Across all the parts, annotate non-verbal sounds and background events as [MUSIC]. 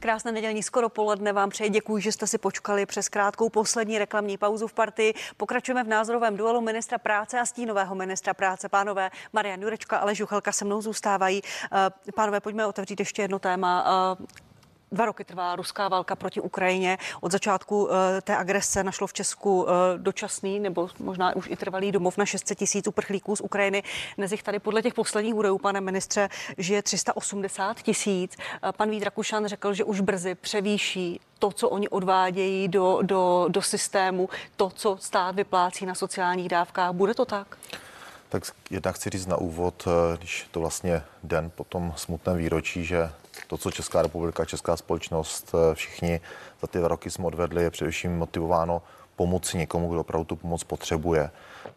Krásné nedělní skoro poledne vám přeji. Děkuji, že jste si počkali přes krátkou poslední reklamní pauzu v partii. Pokračujeme v názorovém duelu ministra práce a stínového ministra práce. Pánové Marian Jurečka, ale Žuchelka se mnou zůstávají. Eh, pánové, pojďme otevřít ještě jedno téma. Eh, Dva roky trvá ruská válka proti Ukrajině. Od začátku uh, té agrese našlo v Česku uh, dočasný nebo možná už i trvalý domov na 600 tisíc uprchlíků z Ukrajiny. Dnes jich tady podle těch posledních údajů, pane ministře, žije 380 tisíc. Uh, pan Vít Rakušan řekl, že už brzy převýší to, co oni odvádějí do, do, do systému, to, co stát vyplácí na sociálních dávkách. Bude to tak? Tak jednak chci říct na úvod, když to vlastně den po tom smutném výročí, že to, co Česká republika, Česká společnost, eh, všichni za ty roky jsme odvedli, je především motivováno pomoci někomu, kdo opravdu tu pomoc potřebuje.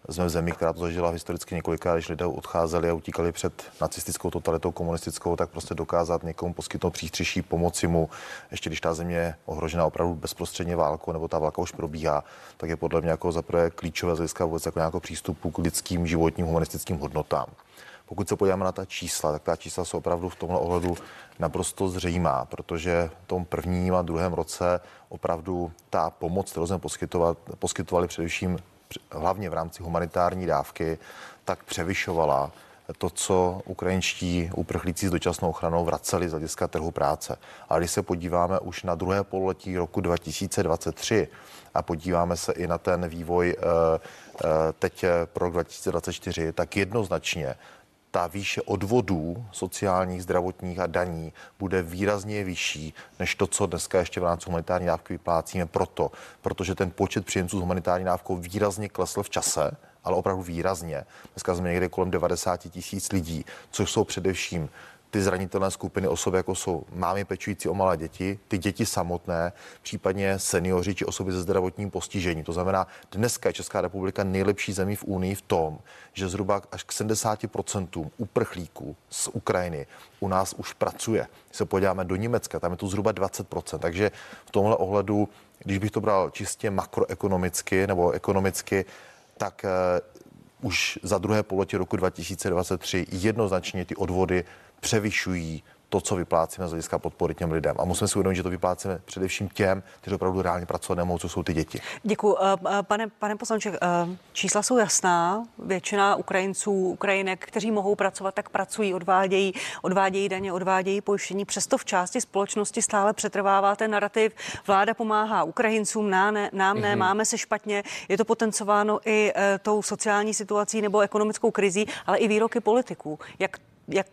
Jsme v zemi, která to zažila historicky několikrát, když lidé odcházeli a utíkali před nacistickou totalitou, komunistickou, tak prostě dokázat někomu poskytnout přístřeší, pomoci mu, ještě když ta země je ohrožena opravdu bezprostředně válkou, nebo ta válka už probíhá, tak je podle mě jako za prvé klíčové z hlediska vůbec jako nějakého přístupu k lidským, životním, humanistickým hodnotám. Pokud se podíváme na ta čísla, tak ta čísla jsou opravdu v tomhle ohledu naprosto zřejmá, protože v tom prvním a druhém roce opravdu ta pomoc, kterou jsme poskytovali především hlavně v rámci humanitární dávky, tak převyšovala to, co ukrajinští uprchlíci s dočasnou ochranou vraceli z hlediska trhu práce. Ale když se podíváme už na druhé pololetí roku 2023 a podíváme se i na ten vývoj eh, eh, teď pro rok 2024, tak jednoznačně ta výše odvodů sociálních, zdravotních a daní bude výrazně vyšší než to, co dneska ještě v rámci humanitární dávky vyplácíme proto, protože ten počet příjemců s humanitární dávkou výrazně klesl v čase, ale opravdu výrazně. Dneska jsme někde kolem 90 tisíc lidí, což jsou především ty zranitelné skupiny osoby, jako jsou mámy pečující o malé děti, ty děti samotné, případně seniori či osoby se zdravotním postižením. To znamená, dneska je Česká republika nejlepší zemí v Unii v tom, že zhruba až k 70% uprchlíků z Ukrajiny u nás už pracuje. Když se podíváme do Německa, tam je to zhruba 20%. Takže v tomhle ohledu, když bych to bral čistě makroekonomicky nebo ekonomicky, tak uh, už za druhé pololetí roku 2023 jednoznačně ty odvody převyšují to, co vyplácíme z hlediska podpory těm lidem. A musíme si uvědomit, že to vyplácíme především těm, kteří opravdu reálně pracovat nemohou, co jsou ty děti. Děkuji. Eh, eh, pane, pane poslanče, eh, čísla jsou jasná. Většina Ukrajinců, Ukrajinek, kteří mohou pracovat, tak pracují, odvádějí, odvádějí daně, odvádějí pojištění. Přesto v části společnosti stále přetrvává ten narrativ. Vláda pomáhá Ukrajincům, nám ne, nám ne mm-hmm. máme se špatně. Je to potencováno i tou sociální situací nebo ekonomickou krizí, ale i výroky politiků. Jak jak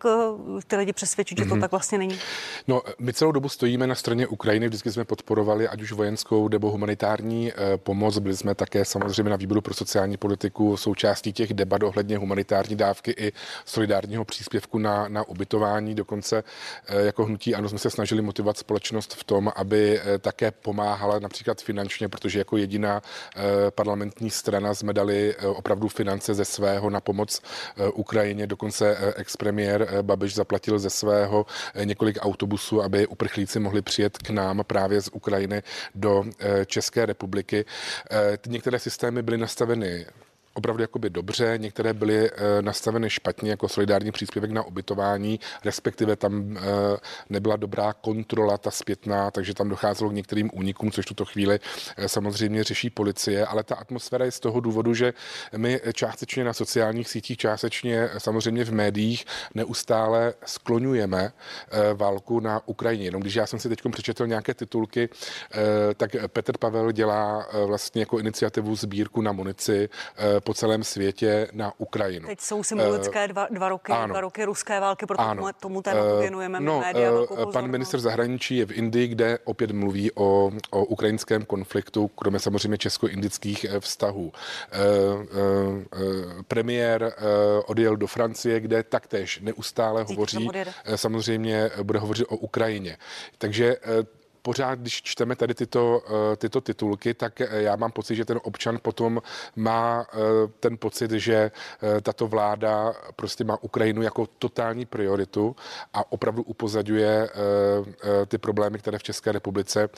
ty lidi přesvědčit, že to mm-hmm. tak vlastně není? No, my celou dobu stojíme na straně Ukrajiny, vždycky jsme podporovali ať už vojenskou nebo humanitární eh, pomoc. Byli jsme také samozřejmě na výboru pro sociální politiku součástí těch debat ohledně humanitární dávky i solidárního příspěvku na, na ubytování. Dokonce eh, jako hnutí ano jsme se snažili motivovat společnost v tom, aby eh, také pomáhala například finančně, protože jako jediná parlamentní strana jsme dali opravdu finance ze svého na pomoc Ukrajině. Dokonce expremiér premiér eh, Babiš zaplatil ze svého eh, několik autobusů, aby uprchlíci mohli přijet k nám právě z Ukrajiny do eh, České republiky. Některé systémy byly nastaveny opravdu jakoby dobře, některé byly e, nastaveny špatně jako solidární příspěvek na ubytování, respektive tam e, nebyla dobrá kontrola ta zpětná, takže tam docházelo k některým únikům, což tuto chvíli e, samozřejmě řeší policie, ale ta atmosféra je z toho důvodu, že my částečně na sociálních sítích, částečně samozřejmě v médiích neustále skloňujeme válku na Ukrajině. Jenom když já jsem si teď přečetl nějaké titulky, tak Petr Pavel dělá vlastně jako iniciativu sbírku na munici po celém světě na Ukrajinu. Teď jsou symbolické dva, dva roky, ano. dva roky ruské války, proto ano. tomu, tématu eh, věnujeme no, média uh, Pan minister zahraničí je v Indii, kde opět mluví o, o ukrajinském konfliktu, kromě samozřejmě česko-indických vztahů. Premiér odjel do Francie, kde taktéž neustále hovoří, samozřejmě bude hovořit o Ukrajině. Takže pořád, když čteme tady tyto, eh, tyto titulky, tak eh, já mám pocit, že ten občan potom má eh, ten pocit, že tato vláda prostě má Ukrajinu jako totální prioritu a opravdu upozaduje ty problémy, které v České republice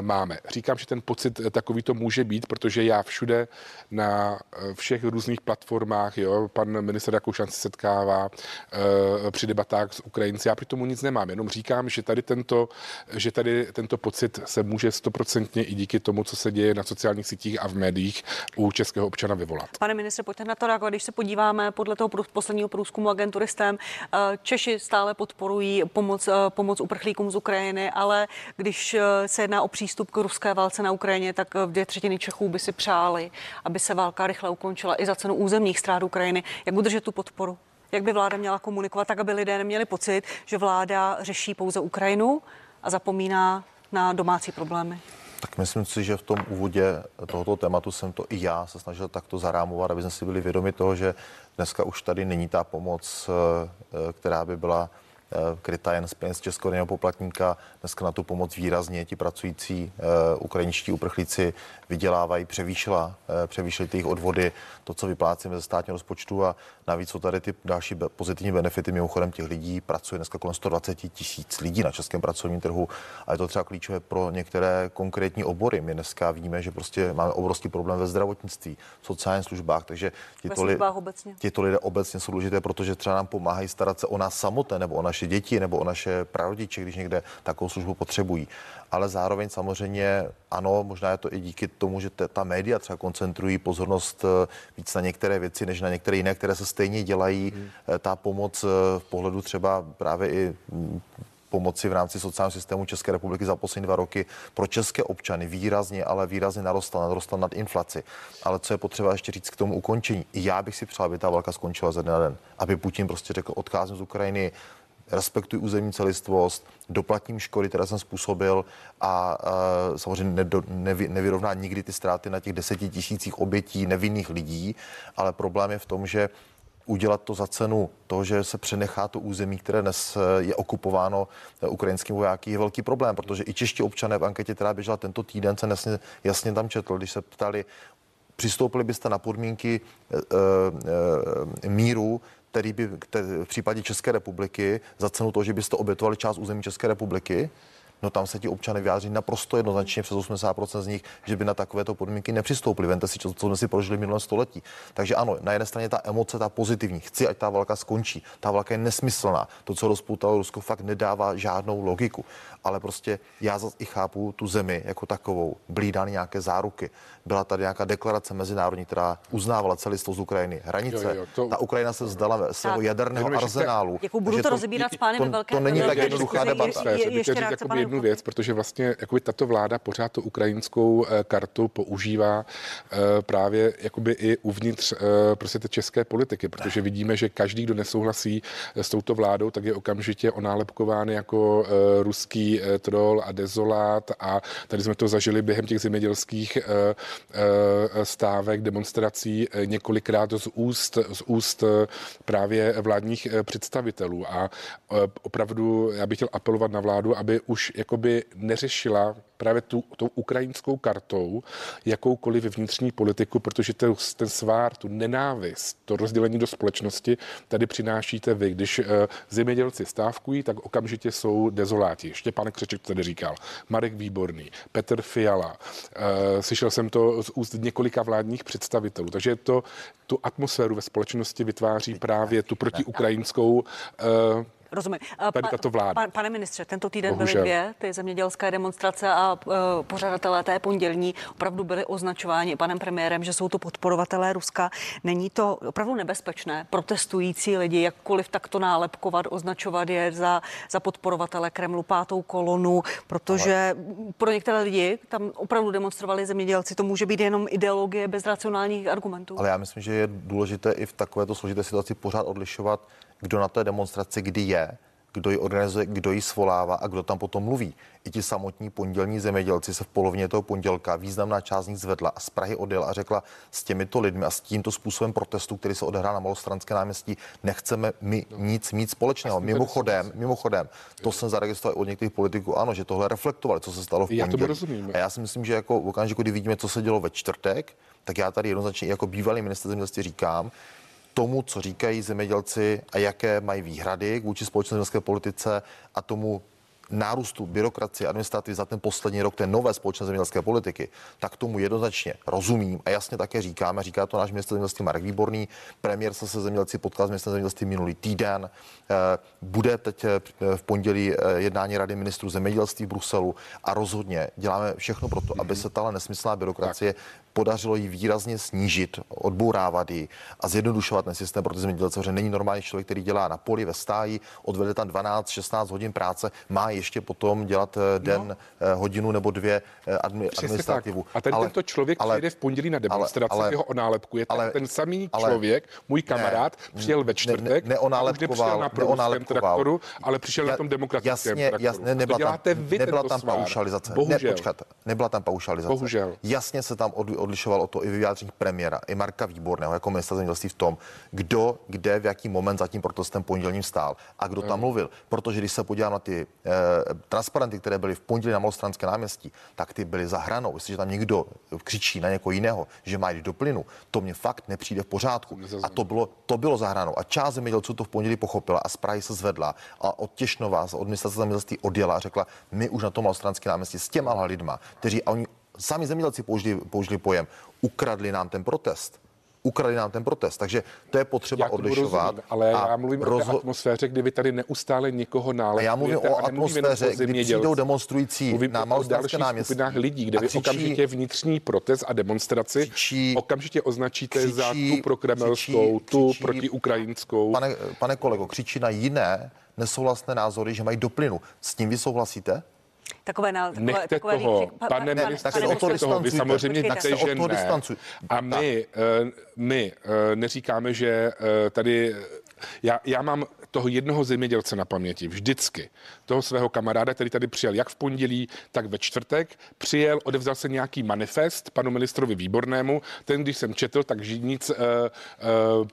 máme. Říkám, že ten pocit takový to může být, protože já všude na všech různých platformách, jo, pan minister Rakoušan se setkává při debatách s Ukrajinci, já při tomu nic nemám, jenom říkám, že tady tento, že tady tento pocit se může stoprocentně i díky tomu, co se děje na sociálních sítích a v médiích u českého občana vyvolat. Pane ministře, pojďte na to reagovat. Když se podíváme podle toho posledního průzkumu agentury STEM, eh, Češi stále podporují pomoc, eh, pomoc uprchlíkům z Ukrajiny, ale když eh, se jedná o přístup k ruské válce na Ukrajině, tak dvě třetiny Čechů by si přáli, aby se válka rychle ukončila i za cenu územních ztrát Ukrajiny. Jak udržet tu podporu? Jak by vláda měla komunikovat tak, aby lidé neměli pocit, že vláda řeší pouze Ukrajinu a zapomíná na domácí problémy? Tak myslím si, že v tom úvodě tohoto tématu jsem to i já se snažil takto zarámovat, aby jsme si byli vědomi toho, že dneska už tady není ta pomoc, eh, která by byla kryta jen z peněz českého poplatníka. Dneska na tu pomoc výrazně ti pracující uh, ukrajinští uprchlíci vydělávají, převýšila, uh, převýšily ty jejich odvody, to, co vyplácíme ze státního rozpočtu a navíc jsou tady ty další pozitivní benefity. Mimochodem těch lidí pracuje dneska kolem 120 tisíc lidí na českém pracovním trhu a je to třeba klíčové pro některé konkrétní obory. My dneska víme, že prostě máme obrovský problém ve zdravotnictví, v sociálních službách, takže tito, li- obecně. tito lidé obecně jsou důležité, protože třeba nám pomáhají starat se o nás samotné nebo o naše naše děti nebo o naše prarodiče, když někde takovou službu potřebují. Ale zároveň samozřejmě ano, možná je to i díky tomu, že ta média třeba koncentrují pozornost eh, víc na některé věci, než na některé jiné, které se stejně dělají. Hmm. Ta pomoc eh, v pohledu třeba právě i mm, pomoci v rámci sociálního systému České republiky za poslední dva roky pro české občany výrazně, ale výrazně narostla, narostla nad inflaci. Ale co je potřeba ještě říct k tomu ukončení? Já bych si přál, aby ta válka skončila ze dne na den. Aby Putin prostě řekl, odcházím z Ukrajiny, respektuji územní celistvost, doplatím škody, které jsem způsobil a uh, samozřejmě nedo, nevy, nevyrovná nikdy ty ztráty na těch deseti tisících obětí nevinných lidí, ale problém je v tom, že udělat to za cenu toho, že se přenechá to území, které dnes e, je okupováno e, ukrajinským vojáky, je velký problém, protože i čeští občané v anketě, která běžela tento týden, se jasně, jasně tam četl, když se ptali, přistoupili byste na podmínky e, e, míru který by v případě České republiky za cenu toho, že byste obětovali část území České republiky, no tam se ti občany vyjádří naprosto jednoznačně přes 80% z nich, že by na takovéto podmínky nepřistoupili. Vente si, co jsme si prožili minulé století. Takže ano, na jedné straně ta emoce, ta pozitivní, chci, ať ta válka skončí. Ta válka je nesmyslná. To, co rozpoutalo Rusko, fakt nedává žádnou logiku. Ale prostě já zase i chápu tu zemi jako takovou. Byly dány nějaké záruky. Byla tady nějaká deklarace mezinárodní, která uznávala celistvost z Ukrajiny. Hranice. Jo, jo, to... Ta Ukrajina se vzdala svého jaderného arzenálu. Jako budu to, to rozebírat s pány to, to není tak jednoduchá debata. Je, je, ještě říct jednu věc, protože vlastně jakoby tato vláda pořád tu ukrajinskou eh, kartu používá eh, právě jakoby i uvnitř eh, prostě té české politiky, protože vidíme, že každý, kdo nesouhlasí s touto vládou, tak je okamžitě onálepkován jako ruský troll a dezolát. A tady jsme to zažili během těch zemědělských stávek, demonstrací několikrát z úst, z úst právě vládních představitelů. A opravdu já bych chtěl apelovat na vládu, aby už jakoby neřešila právě tu, tou ukrajinskou kartou jakoukoliv vnitřní politiku, protože ten, ten svár, tu nenávist, to rozdělení do společnosti tady přinášíte vy. Když uh, zemědělci stávkují, tak okamžitě jsou dezoláti. Ještě pan Křeček tady říkal. Marek Výborný, Petr Fiala. Uh, slyšel jsem to z úst několika vládních představitelů. Takže to, tu atmosféru ve společnosti vytváří právě tu protiukrajinskou uh, Rozumím. Tady tato vláda. Pa, pane ministře, tento týden Bohužel. byly dvě ty zemědělské demonstrace a uh, pořadatelé té pondělní opravdu byli označováni panem premiérem, že jsou to podporovatelé Ruska. Není to opravdu nebezpečné protestující lidi, jakkoliv takto nálepkovat, označovat je za, za podporovatele Kremlu pátou kolonu, protože Ale... pro některé lidi tam opravdu demonstrovali zemědělci, to může být jenom ideologie bez racionálních argumentů. Ale já myslím, že je důležité i v takovéto složité situaci pořád odlišovat kdo na té demonstraci kdy je kdo ji organizuje, kdo ji svolává a kdo tam potom mluví. I ti samotní pondělní zemědělci se v polovině toho pondělka významná část z nich zvedla a z Prahy odjela a řekla s těmito lidmi a s tímto způsobem protestu, který se odehrál na Malostranské náměstí, nechceme my no. nic mít společného. Mimochodem, mimochodem, to jsem zaregistroval od některých politiků, ano, že tohle reflektovali, co se stalo v pondělí. Já. A já si myslím, že jako v okamžiku, kdy vidíme, co se dělo ve čtvrtek, tak já tady jednoznačně jako bývalý minister zemědělství říkám, tomu, co říkají zemědělci a jaké mají výhrady vůči společné politice a tomu nárůstu byrokracie administrativy za ten poslední rok té nové společné zemědělské politiky, tak tomu jednoznačně rozumím a jasně také říkáme, říká to náš ministr zemědělství Marek Výborný, premiér se se zemědělci potkal s ministrem zemědělství minulý týden, eh, bude teď eh, v pondělí eh, jednání Rady ministrů zemědělství v Bruselu a rozhodně děláme všechno pro to, aby se tahle nesmyslná byrokracie podařilo ji výrazně snížit, odbourávat ji a zjednodušovat ten systém pro ty zemědělce, protože není normální člověk, který dělá na poli ve stáji, odvede tam 12-16 hodin práce, má ještě potom dělat eh, den, no. Hodinu nebo dvě eh, admi, administrativu. Tak. A ten ale, tento člověk ale, přijede v pondělí na demonstraci, ale, ale, jeho onálepkuje, ale, ten samý ale, člověk, můj kamarád, ne, přijel ve čtvrtek, ne, ne, už nepřijel na traktoru, ale přišel ja, na tom demokratickém jasně, traktoru. Jasně, nebyla tam, nebyla tam paušalizace. Bohužel. Ne, počkat, nebyla tam paušalizace. Bohužel. Jasně se tam od, odlišoval o to i vyjádření premiéra, i Marka Výborného jako ministra zemědělství v tom, kdo, kde, v jaký moment za tím protestem pondělním stál a kdo tam mluvil. Protože když se podívám na ty transparenty, které byly v pondělí na Malostranské náměstí, tak ty byly za hranou. Jestliže tam někdo křičí na někoho jiného, že má jít do plynu, to mě fakt nepřijde v pořádku. A to bylo, to bylo za hranou. A část zemědělců to v pondělí pochopila a z Prahy se zvedla a od Těšnova, od ministerstva zemědělství odjela a řekla, my už na tom Malostranské náměstí s těma lidma, kteří a oni sami zemědělci použili, použili pojem, ukradli nám ten protest ukradli nám ten protest. Takže to je potřeba já odlišovat. Rozumím, ale já mluvím rozho- o té atmosféře, kdy vy tady neustále někoho nálepkujete. já mluvím o atmosféře, kdy přijdou demonstrující mluvím na Malostranské náměstí. lidí, kde vy křičí, okamžitě vnitřní protest a demonstraci křičí, okamžitě označíte křičí, za tu prokremelskou, křičí, tu protiukrajinskou. Pane, pane kolego, křičí na jiné nesouhlasné názory, že mají do plynu. S tím vy souhlasíte? Takové, na, takové, Nechte takové toho, výkřik, pane ne, ministře, pane, pane, toho, vy samozřejmě víte, že ne. A my, uh, my uh, neříkáme, že uh, tady, já, já mám toho jednoho zemědělce na paměti, vždycky. Toho svého kamaráda, který tady přijel jak v pondělí, tak ve čtvrtek. Přijel, odevzal se nějaký manifest panu ministrovi Výbornému. Ten, když jsem četl, tak nic uh, uh,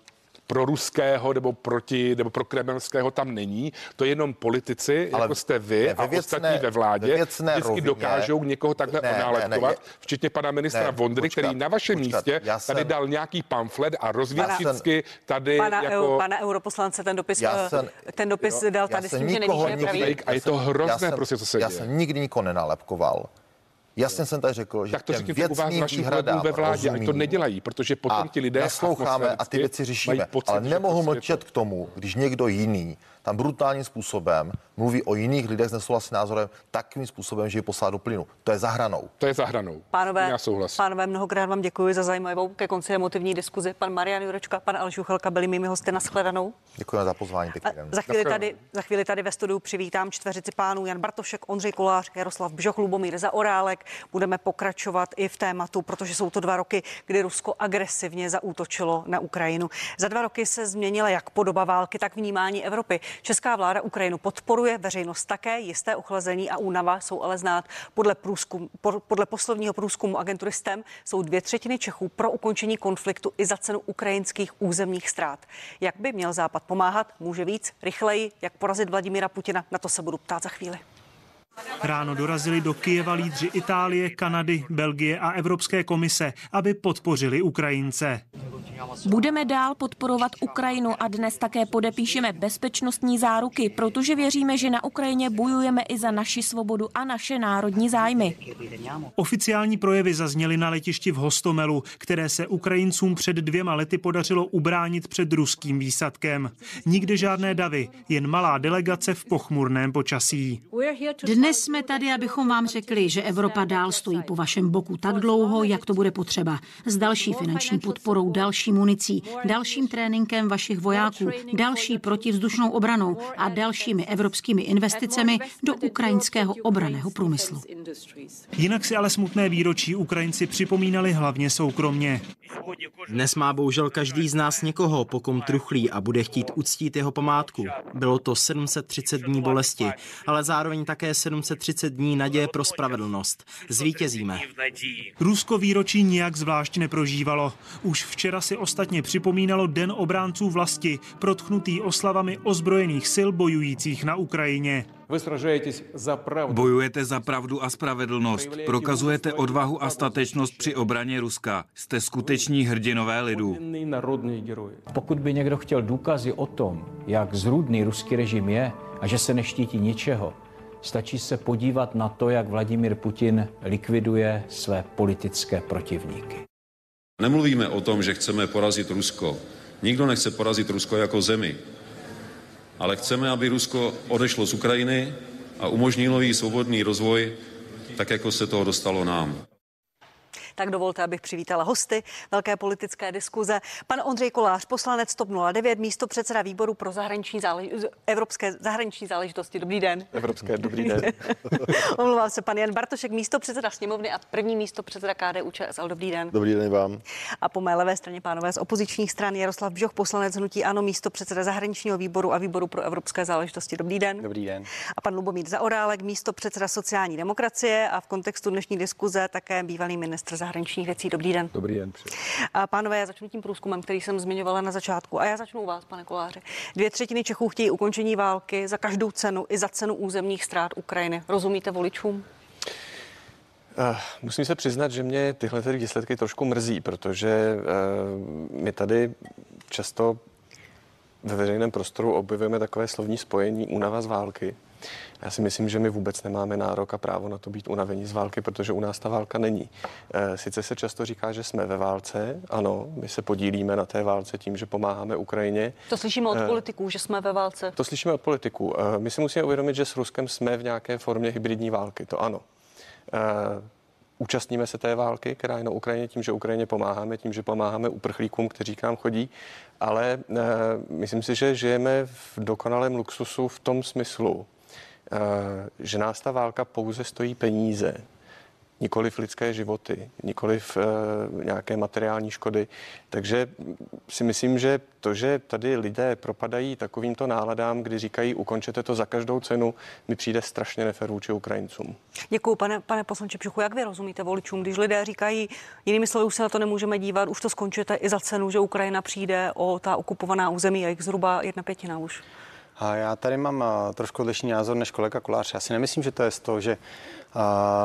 pro ruského nebo proti nebo pro kremelského tam není. To je jenom politici, Ale jako jste vy a věcné, ostatní ve vládě, ve vždycky rovině, dokážou někoho takhle ne, onálepkovat, ne, ne, včetně pana ministra ne, Vondry, počkat, který na vašem počkat, místě jsem, tady dal nějaký pamflet a rozvědčicky tady pana, jako... Pana europoslance ten dopis, eh, jsem, ten dopis jo, dal tady s tím, že není A je to hrozné, prostě, co se Já jsem nikdy nikoho nenálepkoval. Jasně jsem tady řekl, že tak to řekněte u vás vašich ve vládě, rozumím, to nedělají, protože potom ti lidé nasloucháme a ty věci řešíme, pocit, ale nemohu prostě mlčet k tomu, když někdo jiný tam brutálním způsobem mluví o jiných lidech s nesouhlasným názorem takovým způsobem, že je poslá do plynu. To je zahranou. To je zahranou. Pánové, Já souhlasím. pánové, mnohokrát vám děkuji za zajímavou ke konci emotivní diskuzi. Pan Marian Jurečka, pan Aleš Juchelka byli mými hosty na shledanou. Děkujeme za pozvání. Za chvíli, tady, za chvíli tady ve studiu přivítám čtveřici pánů Jan Bartošek, Ondřej Kolář, Jaroslav Bžoch, Lubomír Zaorálek. Budeme pokračovat i v tématu, protože jsou to dva roky, kdy Rusko agresivně zaútočilo na Ukrajinu. Za dva roky se změnila jak podoba války, tak vnímání Evropy. Česká vláda Ukrajinu podporuje, veřejnost také, jisté ochlazení a únava jsou ale znát. Podle, průzkum, podle posledního průzkumu agentury STEM jsou dvě třetiny Čechů pro ukončení konfliktu i za cenu ukrajinských územních ztrát. Jak by měl Západ pomáhat? Může víc, rychleji, jak porazit Vladimíra Putina? Na to se budu ptát za chvíli. Ráno dorazili do Kijeva lídři Itálie, Kanady, Belgie a Evropské komise, aby podpořili Ukrajince. Budeme dál podporovat Ukrajinu a dnes také podepíšeme bezpečnostní záruky, protože věříme, že na Ukrajině bojujeme i za naši svobodu a naše národní zájmy. Oficiální projevy zazněly na letišti v Hostomelu, které se Ukrajincům před dvěma lety podařilo ubránit před ruským výsadkem. Nikde žádné davy, jen malá delegace v pochmurném počasí. Dnes jsme tady, abychom vám řekli, že Evropa dál stojí po vašem boku tak dlouho, jak to bude potřeba. S další finanční podporou, další municí, dalším tréninkem vašich vojáků, další protivzdušnou obranou a dalšími evropskými investicemi do ukrajinského obraného průmyslu. Jinak si ale smutné výročí Ukrajinci připomínali hlavně soukromně. Dnes má bohužel každý z nás někoho, po kom truchlí a bude chtít uctít jeho památku. Bylo to 730 dní bolesti, ale zároveň také 730 dní naděje pro spravedlnost. Zvítězíme. Rusko výročí nijak zvlášť neprožívalo. Už včera si ostatně připomínalo Den obránců vlasti, protchnutý oslavami ozbrojených sil bojujících na Ukrajině. Bojujete za pravdu a spravedlnost, prokazujete odvahu a statečnost při obraně Ruska. Jste skuteční hrdinové lidu. Pokud by někdo chtěl důkazy o tom, jak zrůdný ruský režim je a že se neštítí ničeho, stačí se podívat na to, jak Vladimír Putin likviduje své politické protivníky. Nemluvíme o tom, že chceme porazit Rusko. Nikdo nechce porazit Rusko jako zemi. Ale chceme, aby Rusko odešlo z Ukrajiny a umožnilo jí svobodný rozvoj, tak jako se toho dostalo nám. Tak dovolte, abych přivítala hosty velké politické diskuze. Pan Ondřej Kolář, poslanec TOP 09, místo předseda výboru pro zahraniční zálež- evropské zahraniční záležitosti. Dobrý den. Evropské, dobrý den. [LAUGHS] Omlouvám se, pan Jan Bartošek, místo předseda sněmovny a první místo předseda KDU ČSL. Dobrý den. Dobrý den vám. A po mé levé straně pánové z opozičních stran Jaroslav Bžoch, poslanec hnutí Ano, místo předseda zahraničního výboru a výboru pro evropské záležitosti. Dobrý den. Dobrý den. A pan Lubomír Zaorálek, místo předseda sociální demokracie a v kontextu dnešní diskuze také bývalý ministr zahraničních věcí. Dobrý den. Dobrý den. A pánové, já začnu tím průzkumem, který jsem zmiňovala na začátku. A já začnu u vás, pane Koláři. Dvě třetiny Čechů chtějí ukončení války za každou cenu i za cenu územních ztrát Ukrajiny. Rozumíte voličům? Uh, musím se přiznat, že mě tyhle ty výsledky trošku mrzí, protože uh, my tady často ve veřejném prostoru objevujeme takové slovní spojení únava z války. Já si myslím, že my vůbec nemáme nárok a právo na to být unavení z války, protože u nás ta válka není. Sice se často říká, že jsme ve válce, ano, my se podílíme na té válce tím, že pomáháme Ukrajině. To slyšíme od politiků, že jsme ve válce. To slyšíme od politiků. My si musíme uvědomit, že s Ruskem jsme v nějaké formě hybridní války, to ano. Účastníme se té války, která je na Ukrajině tím, že Ukrajině pomáháme, tím, že pomáháme uprchlíkům, kteří k nám chodí, ale e, myslím si, že žijeme v dokonalém luxusu v tom smyslu, že nás ta válka pouze stojí peníze, nikoliv lidské životy, nikoliv e, nějaké materiální škody. Takže si myslím, že to, že tady lidé propadají takovýmto náladám, kdy říkají, ukončete to za každou cenu, mi přijde strašně nefer vůči Ukrajincům. Děkuji, pane, pane poslanče Pšuchu. Jak vy rozumíte voličům, když lidé říkají, jinými slovy, už se na to nemůžeme dívat, už to skončíte i za cenu, že Ukrajina přijde o ta okupovaná území a zhruba jedna pětina už? A já tady mám trošku odlišný názor než kolega Kolář. Já si nemyslím, že to je z toho, že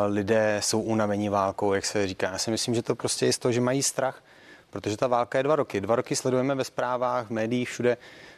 lidé jsou unavení válkou, jak se říká. Já si myslím, že to prostě je z toho, že mají strach, protože ta válka je dva roky. Dva roky sledujeme ve zprávách, v médiích, všude,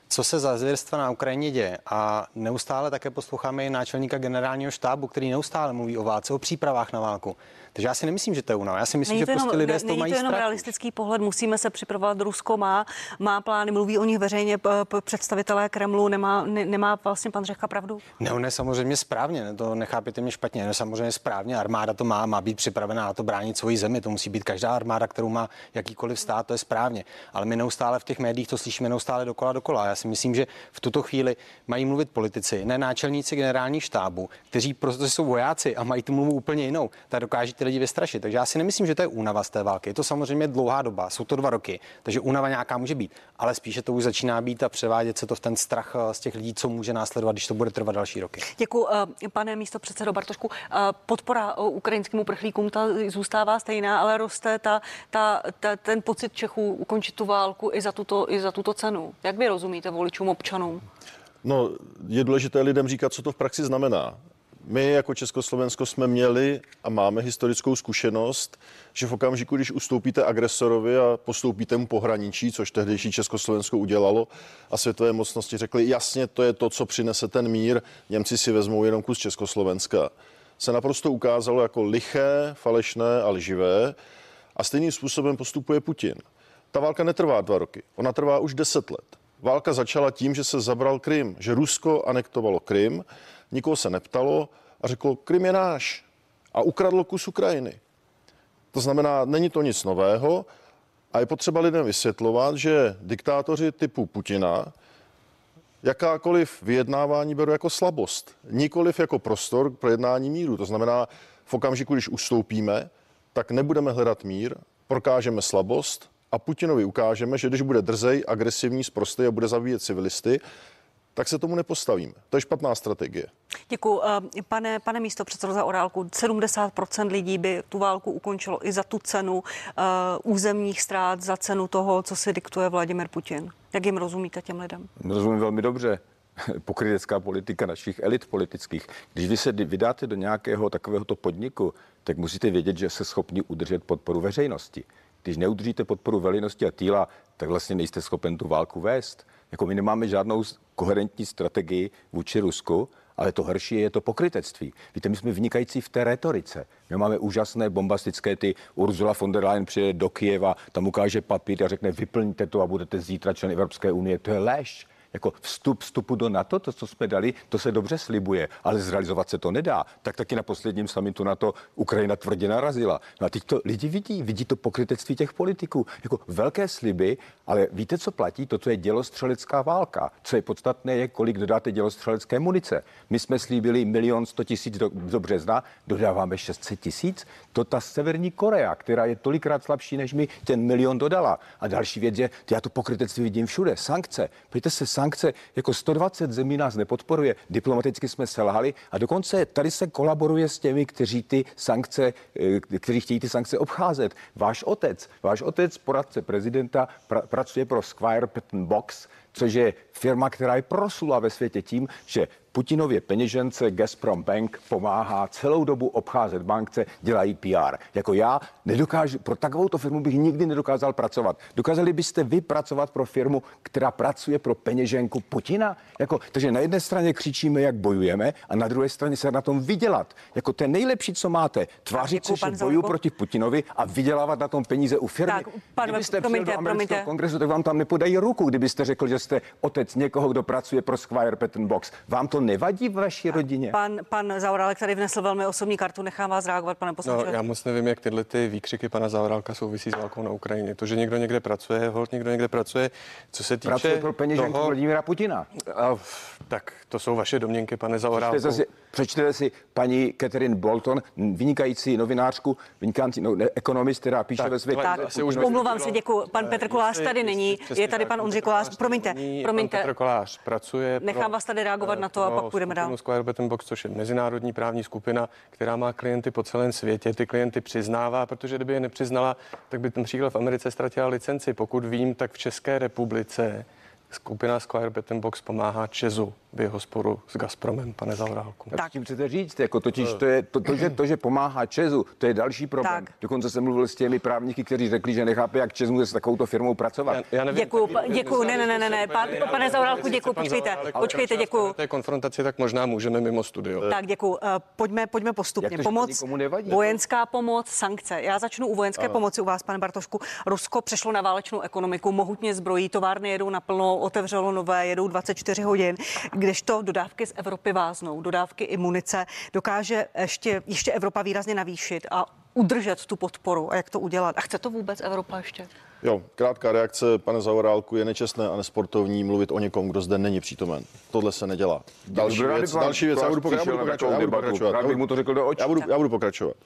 co se za zvěrstva na Ukrajině děje. A neustále také posloucháme i náčelníka generálního štábu, který neustále mluví o válce, o přípravách na válku. Takže já si nemyslím, že to je únava. Já si myslím, že prostě lidé s tou mají to jenom strach. realistický pohled, musíme se připravovat. Rusko má, má plány, mluví o nich veřejně představitelé Kremlu, nemá, ne, nemá vlastně pan Řecha pravdu? Ne, on je samozřejmě správně, ne, to nechápěte mě špatně, ne, samozřejmě správně, armáda to má, má být připravená na to bránit svoji zemi, to musí být každá armáda, kterou má jakýkoliv stát, to je správně. Ale my neustále v těch médiích to slyšíme neustále dokola dokola. Já si myslím, že v tuto chvíli mají mluvit politici, ne náčelníci generální štábu, kteří prostě jsou vojáci a mají tu mluvu úplně jinou. Tak dokáží ty lidi vystrašit. Takže já si nemyslím, že to je únava z té války. Je to samozřejmě dlouhá doba, jsou to dva roky, takže únava nějaká může být, ale spíše to už začíná být a převádět se to v ten strach z těch lidí, co může následovat, když to bude trvat další roky. Děkuji, pane místo předsedo Bartošku. Podpora ukrajinským uprchlíkům ta zůstává stejná, ale roste ta, ta, ta, ten pocit Čechů ukončit tu válku i za tuto, i za tuto cenu. Jak vy rozumíte voličům, občanům? No, je důležité lidem říkat, co to v praxi znamená. My jako Československo jsme měli a máme historickou zkušenost, že v okamžiku, když ustoupíte agresorovi a postoupíte mu pohraničí, což tehdejší Československo udělalo, a světové mocnosti řekli, jasně, to je to, co přinese ten mír, Němci si vezmou jenom kus Československa, se naprosto ukázalo jako liché, falešné a lživé a stejným způsobem postupuje Putin. Ta válka netrvá dva roky, ona trvá už deset let. Válka začala tím, že se zabral Krym, že Rusko anektovalo Krym, nikoho se neptalo a řeklo, Krym je náš a ukradlo kus Ukrajiny. To znamená, není to nic nového a je potřeba lidem vysvětlovat, že diktátoři typu Putina jakákoliv vyjednávání berou jako slabost, nikoliv jako prostor pro jednání míru. To znamená, v okamžiku, když ustoupíme, tak nebudeme hledat mír, prokážeme slabost a Putinovi ukážeme, že když bude drzej, agresivní, sprostý a bude zabíjet civilisty, tak se tomu nepostavíme. To je špatná strategie. Děkuji. Pane, pane místo předsedo za Orálku, 70% lidí by tu válku ukončilo i za tu cenu uh, územních ztrát, za cenu toho, co si diktuje Vladimir Putin. Jak jim rozumíte těm lidem? Rozumím velmi dobře [LAUGHS] pokrytecká politika našich elit politických. Když vy se vydáte do nějakého takovéhoto podniku, tak musíte vědět, že se schopni udržet podporu veřejnosti. Když neudržíte podporu veřejnosti a týla, tak vlastně nejste schopen tu válku vést. Jako my nemáme žádnou koherentní strategii vůči Rusku, ale to horší je to pokrytectví. Víte, my jsme vynikající v té retorice. My máme úžasné bombastické ty Ursula von der Leyen přijede do Kijeva, tam ukáže papír a řekne vyplňte to a budete zítra člen Evropské unie. To je lež jako vstup vstupu do NATO, to, co jsme dali, to se dobře slibuje, ale zrealizovat se to nedá. Tak taky na posledním samitu na to Ukrajina tvrdě narazila. No a teď to lidi vidí, vidí to pokrytectví těch politiků. Jako velké sliby, ale víte, co platí? To, co je dělostřelecká válka. Co je podstatné, je, kolik dodáte dělostřelecké munice. My jsme slíbili milion sto tisíc do, do března, dodáváme 600 tisíc. To ta Severní Korea, která je tolikrát slabší než my, ten milion dodala. A další věc je, já to pokrytectví vidím všude. Sankce. Pojďte se sankce, jako 120 zemí nás nepodporuje, diplomaticky jsme selhali a dokonce tady se kolaboruje s těmi, kteří ty sankce, eh, kteří chtějí ty sankce obcházet. Váš otec, váš otec, poradce prezidenta, pra, pracuje pro Squire Patton Box, což je firma, která je prosula ve světě tím, že Putinově peněžence Gazprom Bank pomáhá celou dobu obcházet bankce, dělají PR. Jako já nedokážu, pro takovouto firmu bych nikdy nedokázal pracovat. Dokázali byste vy pracovat pro firmu, která pracuje pro peněženku Putina? Jako, takže na jedné straně křičíme, jak bojujeme, a na druhé straně se na tom vydělat. Jako to nejlepší, co máte, tvářit se, že boju proti Putinovi a vydělávat na tom peníze u firmy. Tak, pan, Kdybyste promiňte, přijel do amerického promiňte. kongresu, tak vám tam nepodají ruku, kdybyste řekl, že jste otec někoho, kdo pracuje pro Squire Patton Box. Vám to nevadí v vaší rodině? Pan, pan Zaurálek tady vnesl velmi osobní kartu, nechám vás reagovat, pane poslanče. No, já moc nevím, jak tyhle ty výkřiky pana Zaorálka souvisí s válkou na Ukrajině. To, že někdo někde pracuje, hold někdo někde pracuje. Co se týče Pracuje pro peněženku toho, Vladimíra Putina. A, tak to jsou vaše domněnky, pane Zaorálku. Přečtěte si, přečtěte si paní Catherine Bolton, vynikající novinářku, vynikající no, ne, ekonomist, která píše Tak, ve světě. Tak, omlouvám se, děkuji. Pan Petr Kolář tady není, je tady pan Ondřej Kolář. Promiňte, Pan promiňte. Petr Kolář pracuje Nechám vás tady reagovat na to a pak půjdeme dál. Square Button Box, což je mezinárodní právní skupina, která má klienty po celém světě. Ty klienty přiznává, protože kdyby je nepřiznala, tak by například v Americe ztratila licenci. Pokud vím, tak v České republice skupina Square Button Box pomáhá Česu v jeho sporu s Gazpromem, pane Zaurálku. Tak. Tím chcete říct, jako totiž to je to, to, že, to, že pomáhá Česu, to je další problém. Tak. Dokonce jsem mluvil s těmi právníky, kteří řekli, že nechápe, jak Čes může s takovouto firmou pracovat. Já, já nevím, Děkuju, pa- děkuju, ne, ne, ne, ne, ne, pan, pane Zaurálku, děkuju, počkejte, počkejte, děkuju. té konfrontaci, tak možná můžeme mimo studio. Tak děkuju. Eh, Pojďme, pojďme postupně. Pomoc, nevadí? vojenská pomoc, sankce. Já začnu u vojenské pomoci u vás, pane Bartošku. Rusko přešlo na válečnou ekonomiku, mohutně zbrojí, továrny jedou naplno, otevřelo nové, jedou 24 hodin, kdežto dodávky z Evropy váznou, dodávky i munice. Dokáže ještě, ještě Evropa výrazně navýšit a udržet tu podporu a jak to udělat. A chce to vůbec Evropa ještě? Jo, krátká reakce, pane Zaorálku, je nečestné a nesportovní mluvit o někom, kdo zde není přítomen. Tohle se nedělá. Další věc, další věc, já budu, pokračovat, já budu pokračovat. Já budu, já budu pokračovat.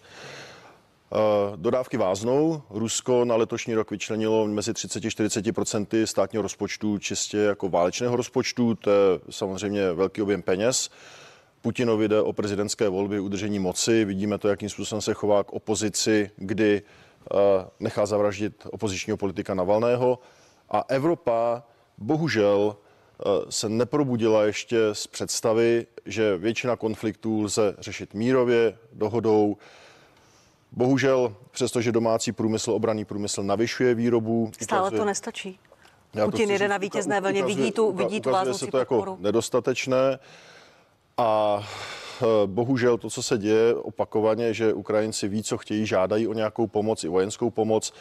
Uh, dodávky váznou. Rusko na letošní rok vyčlenilo mezi 30-40% státního rozpočtu čistě jako válečného rozpočtu. To je samozřejmě velký objem peněz. Putinovi jde o prezidentské volby, udržení moci. Vidíme to, jakým způsobem se chová k opozici, kdy uh, nechá zavraždit opozičního politika Navalného. A Evropa bohužel uh, se neprobudila ještě z představy, že většina konfliktů lze řešit mírově, dohodou, Bohužel, přestože domácí průmysl, obraný průmysl navyšuje výrobu. Stále ukazuje- to nestačí. Já to Putin chci jede říct, na vítězné vlně, vidí tu, vidí tu se to jako podporu. nedostatečné a eh, bohužel to, co se děje opakovaně, že Ukrajinci ví, co chtějí, žádají o nějakou pomoc, i vojenskou pomoc,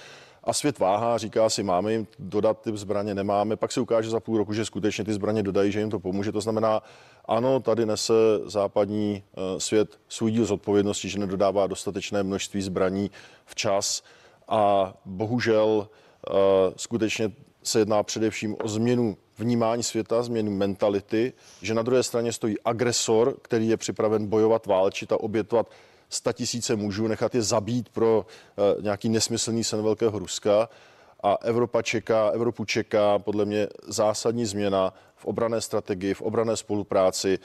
a svět váhá, říká si, máme jim dodat ty zbraně, nemáme, pak se ukáže za půl roku, že skutečně ty zbraně dodají, že jim to pomůže. To znamená, ano, tady nese západní eh, svět svůj díl zodpovědnosti, že nedodává dostatečné množství zbraní včas a bohužel eh, skutečně se jedná především o změnu vnímání světa, změnu mentality, že na druhé straně stojí agresor, který je připraven bojovat, válčit a obětovat tisíce mužů, nechat je zabít pro uh, nějaký nesmyslný sen velkého Ruska. a Evropa čeká, Evropu čeká podle mě zásadní změna v obrané strategii, v obrané spolupráci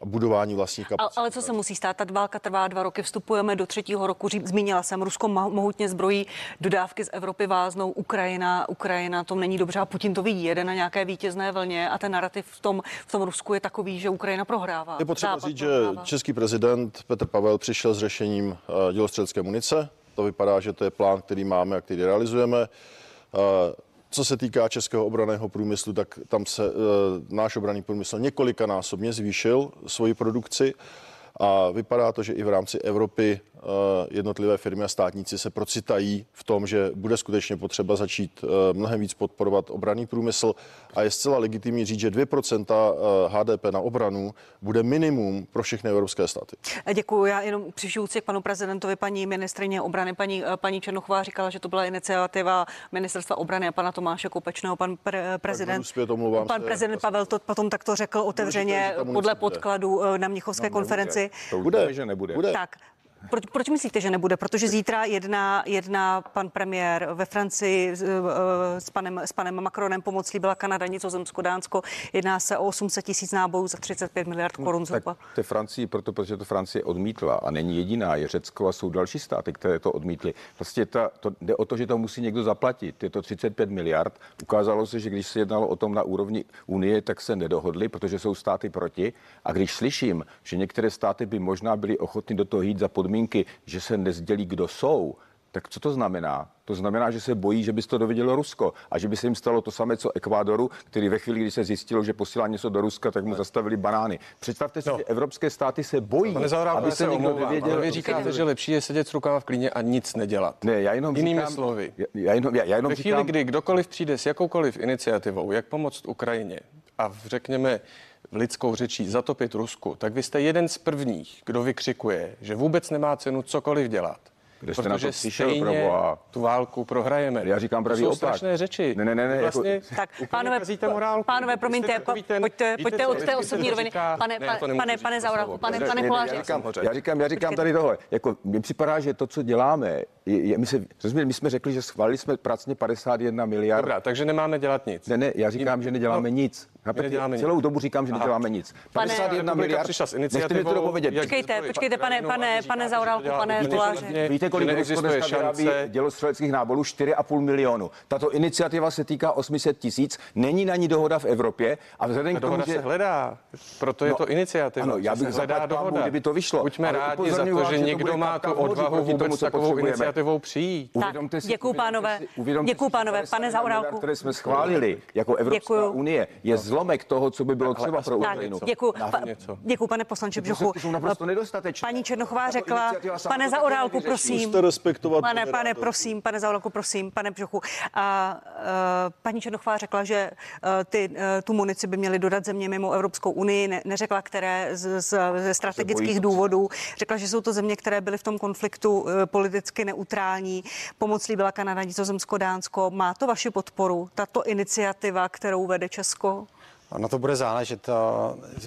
a budování vlastních kapacit. Ale, ale co se musí stát? Ta válka trvá dva roky, vstupujeme do třetího roku. Zmínila jsem, Rusko mohutně zbrojí, dodávky z Evropy váznou, Ukrajina, Ukrajina, to není dobře a Putin to vidí, jede na nějaké vítězné vlně a ten narrativ v tom, v tom Rusku je takový, že Ukrajina prohrává. Je potřeba Západ říct, prohrává. že český prezident Petr Pavel přišel s řešením dělostřelecké munice. To vypadá, že to je plán, který máme a který realizujeme. Co se týká českého obraného průmyslu, tak tam se e, náš obraný průmysl několikanásobně zvýšil svoji produkci a vypadá to, že i v rámci Evropy jednotlivé firmy a státníci se procitají v tom, že bude skutečně potřeba začít eh, mnohem víc podporovat obraný průmysl a je zcela legitimní říct, že 2% HDP na obranu bude minimum pro všechny evropské státy. Děkuji. Já jenom přišující k panu prezidentovi, paní ministrině obrany, paní, eh, paní Černochová říkala, že to byla iniciativa ministerstva obrany a pana Tomáše Kopečného, pan pre, prezident. Tak, pan se, prezident Pavel to potom takto řekl otevřeně podle podkladu na Mnichovské no, konferenci. To bude, že nebude. Bude. Tak, proč, proč myslíte, že nebude? Protože zítra jedná, jedná pan premiér ve Francii s, eh, s, panem, s panem Macronem, pomoc byla Kanada, Nizozemsko, Dánsko. Jedná se o 800 tisíc nábojů za 35 miliard korun no, zhruba. Tak to je Francii, proto, protože to Francie odmítla a není jediná, je Řecko a jsou další státy, které to odmítly. Vlastně ta, to jde o to, že to musí někdo zaplatit. Je to 35 miliard. Ukázalo se, že když se jednalo o tom na úrovni Unie, tak se nedohodli, protože jsou státy proti. A když slyším, že některé státy by možná byly ochotny do toho jít za podmínky, podmínky, že se nezdělí, kdo jsou, tak co to znamená? To znamená, že se bojí, že by to dovědělo Rusko a že by se jim stalo to samé, co Ekvádoru, který ve chvíli, kdy se zjistilo, že posílá něco do Ruska, tak mu zastavili banány. Představte si, no. že evropské státy se bojí, Nezahrál, aby se někdo dověděl. Vy říkáte, že lepší je sedět s rukama v klíně a nic nedělat. Ne, já jenom Jinými říkám, slovy. Já, jenom, já, já jenom ve chvíli, říkám, kdy kdokoliv přijde s jakoukoliv iniciativou, jak pomoct Ukrajině a řekněme lidskou řečí zatopit Rusku, tak vy jste jeden z prvních, kdo vykřikuje, že vůbec nemá cenu cokoliv dělat. Kde jste protože na to přišel, stejně tu válku prohrajeme. Já říkám pravý opak. strašné řeči. Ne, ne, ne, ne vlastně jako... Tak, pánové, morálku. pánové, promiňte, ten, pojďte, pojďte od té osobní roviny. Pane, ne, pane, pane, pane Zaurachu, pane, pane Koláři. Já říkám, já říkám, já říkám tady tohle. Jako, mně připadá, že to, co děláme, je, je, my, se, rozumím, my jsme řekli, že schválili jsme pracně 51 miliard. Dobrá, takže nemáme dělat nic. Ne, ne, já říkám, že neděláme no, nic. Neděláme celou dobu říkám, že Aha. neděláme nic. 51 miliard. Přišla s iniciativou. to dopovědět. Počkejte, počkejte, pane, pane, pane Zaurálku, pane Koláře. Víte, kolik Rusko dneska vyrábí dělostřeleckých nábolů? 4,5 milionu. Tato iniciativa se týká 800 tisíc. Není na ní dohoda v Evropě a vzhledem k tomu, že... se hledá. Proto je no, to iniciativa. Ano, já bych hledá dohoda. kdyby to vyšlo. Buďme rádi za to, že někdo má tu odvahu vůbec takovou iniciativou přijít. Uvědomte si, děkuji pánové. Děkuji pánové. Pane Zaurálku. Které jsme schválili jako Evropská unie, je zlomek toho, co by bylo třeba pro Ukrajinu. Děkuji. Děkuji, pane poslanče Bžuchu. Jsou naprosto nedostatečné. Paní Černochová řekla, pane Zaurálku, prosím. respektovat. Pane, pane, prosím, pane Zaurálku, prosím, pane Bžuchu. A paní Černochová řekla, že ty, tu munici by měly dodat země mimo Evropskou unii. Ne, neřekla, které z, z, ze strategických důvodů. Řekla, že jsou to země, které byly v tom konfliktu politicky neutrální. Pomoc byla Kanada, Nizozemsko, Dánsko. Má to vaši podporu, tato iniciativa, kterou vede Česko? Na to bude záležet.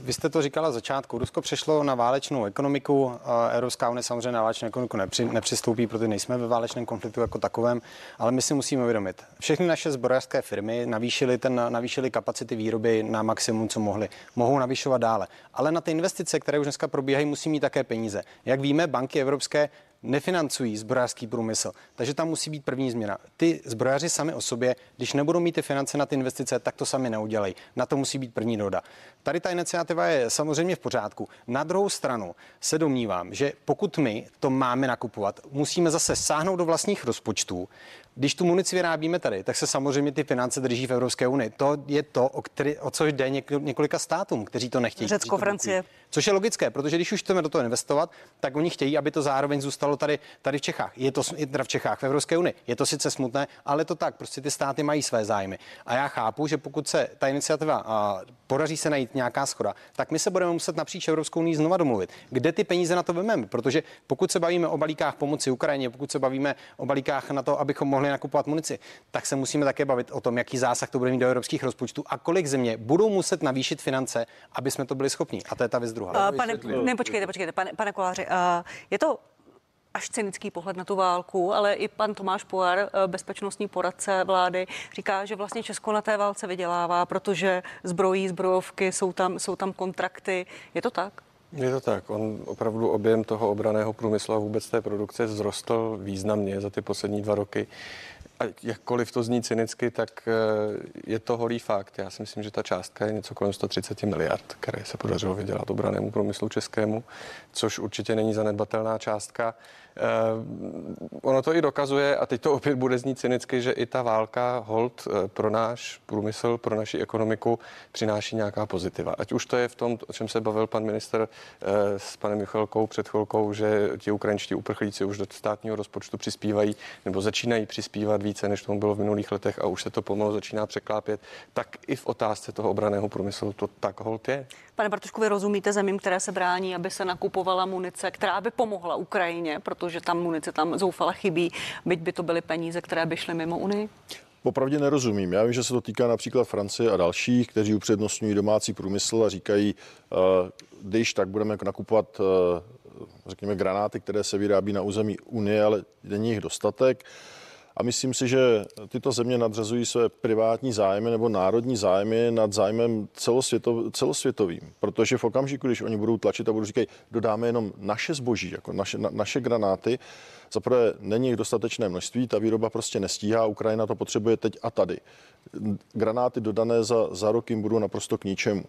Vy jste to říkala začátku. Rusko přešlo na válečnou ekonomiku. Evropská unie samozřejmě na válečnou ekonomiku nepři, nepřistoupí, protože nejsme ve válečném konfliktu jako takovém, ale my si musíme uvědomit. Všechny naše zbrojařské firmy navýšily, ten, navýšily kapacity výroby na maximum, co mohly. Mohou navýšovat dále. Ale na ty investice, které už dneska probíhají, musí mít také peníze. Jak víme, banky evropské nefinancují zbrojařský průmysl. Takže tam musí být první změna. Ty zbrojaři sami o sobě, když nebudou mít ty finance na ty investice, tak to sami neudělají. Na to musí být první doda. Tady ta iniciativa je samozřejmě v pořádku. Na druhou stranu se domnívám, že pokud my to máme nakupovat, musíme zase sáhnout do vlastních rozpočtů, když tu munici vyrábíme tady, tak se samozřejmě ty finance drží v Evropské unii. To je to, o, který, o co jde několika státům, kteří to nechtějí. Řecko, Francie. Což je logické, protože když už chceme do toho investovat, tak oni chtějí, aby to zároveň zůstalo tady, tady v Čechách. Je to teda v Čechách, v Evropské unii. Je to sice smutné, ale to tak. Prostě ty státy mají své zájmy. A já chápu, že pokud se ta iniciativa a, podaří se najít nějaká schoda, tak my se budeme muset napříč Evropskou unii znova domluvit. Kde ty peníze na to vememe? Protože pokud se bavíme o balíkách pomoci Ukrajině, pokud se bavíme o balíkách na to, abychom mohli nakupovat munici, tak se musíme také bavit o tom, jaký zásah to bude mít do evropských rozpočtů a kolik země budou muset navýšit finance, aby jsme to byli schopni. A to je ta věc druhá. Uh, pane, ne, počkejte, počkejte, pane, pane Koláři, uh, je to až cynický pohled na tu válku, ale i pan Tomáš Pojar, eh, bezpečnostní poradce vlády, říká, že vlastně Česko na té válce vydělává, protože zbrojí, zbrojovky, jsou tam, jsou tam kontrakty. Je to tak? Je to tak. On opravdu objem toho obraného průmyslu a vůbec té produkce vzrostl významně za ty poslední dva roky. A jakkoliv to zní cynicky, tak eh, je to holý fakt. Já si myslím, že ta částka je něco kolem 130 miliard, které se podařilo vydělat obranému průmyslu českému, což určitě není zanedbatelná částka. Uh, ono to i dokazuje, a teď to opět bude znít cynicky, že i ta válka hold uh, pro náš průmysl, pro naši ekonomiku přináší nějaká pozitiva. Ať už to je v tom, o čem se bavil pan minister s panem Michalkou před chvilkou, že ti ukrajinští uprchlíci už do státního rozpočtu přispívají nebo začínají přispívat více, než tomu bylo v minulých letech a už se to pomalu začíná překlápět, tak i v otázce toho obraného průmyslu to tak hold je. Pane Bartošku, vy rozumíte zemím, které se brání, aby se nakupovala munice, která by pomohla Ukrajině, protože tam munice tam zoufale chybí, byť by to byly peníze, které by šly mimo Unii? Popravdě nerozumím. Já vím, že se to týká například Francie a dalších, kteří upřednostňují domácí průmysl a říkají, uh, když tak budeme nakupovat, uh, řekněme, granáty, které se vyrábí na území Unie, ale není jich dostatek. A myslím si, že tyto země nadřazují své privátní zájmy nebo národní zájmy nad zájmem celosvětov, celosvětovým. Protože v okamžiku, když oni budou tlačit a budou říkat, dodáme jenom naše zboží, jako naše, na, naše granáty, zaprvé není jich dostatečné množství, ta výroba prostě nestíhá, Ukrajina to potřebuje teď a tady. Granáty dodané za, za rok jim budou naprosto k ničemu.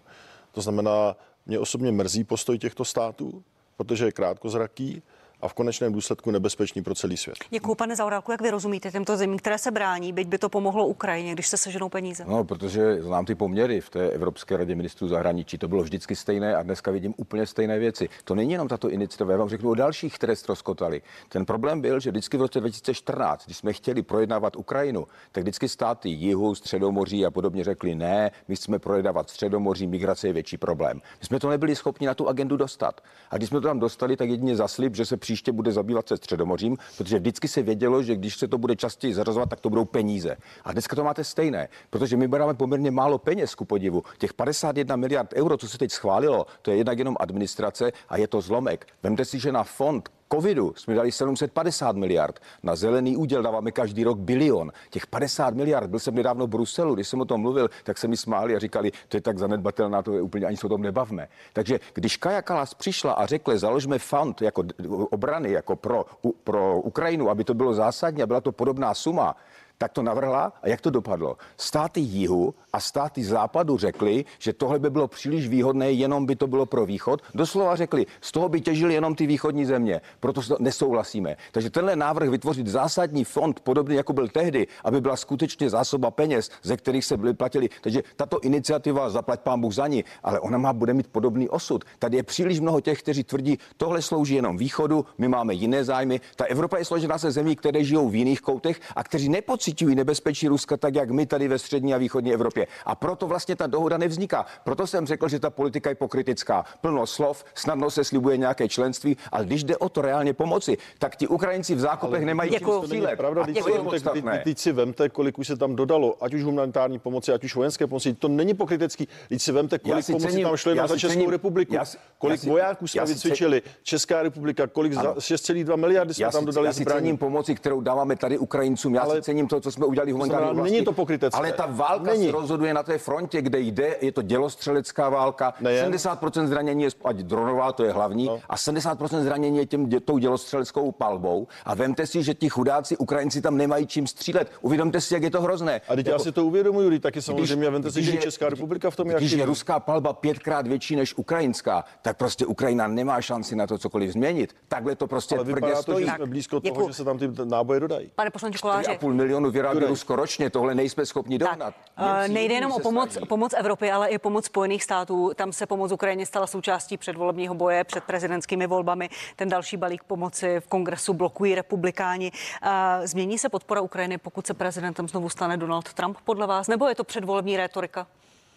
To znamená, mě osobně mrzí postoj těchto států, protože je krátkozraký, a v konečném důsledku nebezpečný pro celý svět. Děkuji, pane Zaurálku, jak vy rozumíte těmto zemím, které se brání, byť by to pomohlo Ukrajině, když se seženou peníze? No, protože znám ty poměry v té Evropské radě ministrů zahraničí, to bylo vždycky stejné a dneska vidím úplně stejné věci. To není jenom tato iniciativa, já vám řeknu o dalších, které ztroskotaly. Ten problém byl, že vždycky v roce 2014, když jsme chtěli projednávat Ukrajinu, tak vždycky státy jihu, středomoří a podobně řekli ne, my chceme projednávat středomoří, migrace je větší problém. My jsme to nebyli schopni na tu agendu dostat. A když jsme to tam dostali, tak jedině zaslib, že se příště bude zabývat se středomořím, protože vždycky se vědělo, že když se to bude častěji zařazovat, tak to budou peníze. A dneska to máte stejné, protože my bereme poměrně málo peněz ku podivu. Těch 51 miliard euro, co se teď schválilo, to je jednak jenom administrace a je to zlomek. Vemte si, že na fond, covidu jsme dali 750 miliard. Na zelený úděl dáváme každý rok bilion. Těch 50 miliard, byl jsem nedávno v Bruselu, když jsem o tom mluvil, tak se mi smáli a říkali, to je tak zanedbatelná, to je úplně ani se o tom nebavme. Takže když Kaja Kalas přišla a řekla, založme fond jako obrany, jako pro, pro Ukrajinu, aby to bylo zásadní a byla to podobná suma, tak to navrhla a jak to dopadlo? Státy jihu a státy západu řekli, že tohle by bylo příliš výhodné, jenom by to bylo pro východ. Doslova řekli, z toho by těžili jenom ty východní země, proto nesouhlasíme. Takže tenhle návrh vytvořit zásadní fond, podobný jako byl tehdy, aby byla skutečně zásoba peněz, ze kterých se byly platili. Takže tato iniciativa, zaplať pán Bůh za ní, ale ona má, bude mít podobný osud. Tady je příliš mnoho těch, kteří tvrdí, tohle slouží jenom východu, my máme jiné zájmy. Ta Evropa je složena se zemí, které žijou v jiných koutech a kteří nepocitují nebezpečí Ruska tak, jak my tady ve střední a východní Evropě. A proto vlastně ta dohoda nevzniká. Proto jsem řekl, že ta politika je pokritická. Plno slov, snadno se slibuje nějaké členství, ale když jde o to reálně pomoci, tak ti Ukrajinci v zákopech ale nemají děkuji, čím střílet. Pravda, teď, si vemte, teď, teď si vemte, kolik už se tam dodalo, ať už humanitární pomoci, ať už vojenské pomoci. To není pokrytecký. Teď si vemte, kolik pomoci cením, tam šlo za Českou cením, republiku. Já si, kolik já vojáků jsme vycvičili. Česká republika, kolik za 6,2 miliardy jsme tam dodali já si cením pomoci, kterou dáváme tady Ukrajincům. Já si cením to, co jsme udělali humanitární oblasti. Není to pokrytecké. Ale ta válka není. se rozhoduje na té frontě, kde jde, je to dělostřelecká válka. Nejen. 70% zranění je ať dronová, to je hlavní, no. a 70% zranění je tím, tou dělostřeleckou palbou. A vemte si, že ti chudáci Ukrajinci tam nemají čím střílet. Uvědomte si, jak je to hrozné. A teď jako, já si to uvědomuji, taky samozřejmě. Když, vemte si, že Česká republika v tom Když je ruská palba pětkrát větší než ukrajinská, tak prostě Ukrajina nemá šanci na to cokoliv změnit. Takhle to prostě Ale vypadá to, stojí. že jsme blízko toho, že se tam ty náboje dodají. Pane poslanče Koláře. půl milionu vyrábí Rusko ročně, tohle nejsme schopni dohnat. Uh, nejde jenom o pomoc, pomoc Evropy, ale i pomoc Spojených států. Tam se pomoc Ukrajině stala součástí předvolebního boje před prezidentskými volbami. Ten další balík pomoci v kongresu blokují republikáni. Uh, změní se podpora Ukrajiny, pokud se prezidentem znovu stane Donald Trump podle vás, nebo je to předvolební rétorika?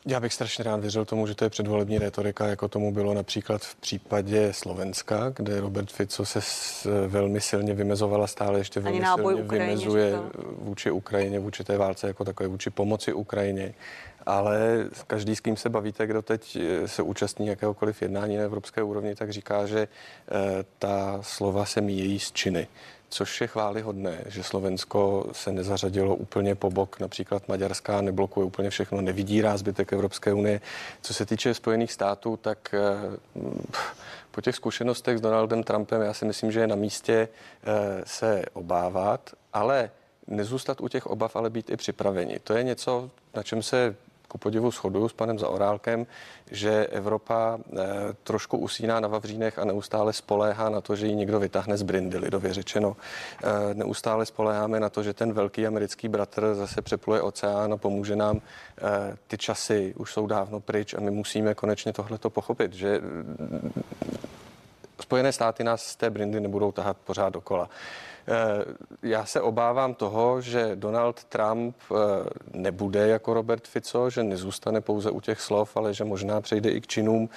Já bych strašně rád věřil tomu, že to je předvolební retorika, jako tomu bylo například v případě Slovenska, kde Robert Fico se s, velmi silně vymezovala, stále ještě velmi silně Ukrajině, vymezuje vůči Ukrajině, vůči té válce jako takové, vůči pomoci Ukrajině. ale každý, s kým se bavíte, kdo teď eh, se účastní jakéhokoliv jednání na evropské úrovni, tak říká, že eh, ta slova se míjejí z činy což je chválihodné, že Slovensko se nezařadilo úplně po bok, například Maďarská neblokuje úplně všechno, nevydírá zbytek Evropské unie. Co se týče Spojených států, tak po těch zkušenostech s Donaldem Trumpem já si myslím, že je na místě se obávat, ale nezůstat u těch obav, ale být i připraveni. To je něco, na čem se ku podivu shoduju s panem Zaorálkem, že Evropa eh, trošku usíná na Vavřínech a neustále spoléhá na to, že ji někdo vytáhne z brindy, lidově řečeno. Eh, neustále spoléháme na to, že ten velký americký bratr zase přepluje oceán a pomůže nám. Eh, ty časy už jsou dávno pryč a my musíme konečně tohleto pochopit, že mm, Spojené státy nás z té brindy nebudou tahat pořád dokola. Eh, já se obávám toho, že Donald Trump eh, nebude jako Robert Fico, že nezůstane pouze u těch slov, ale že možná přejde i k činům.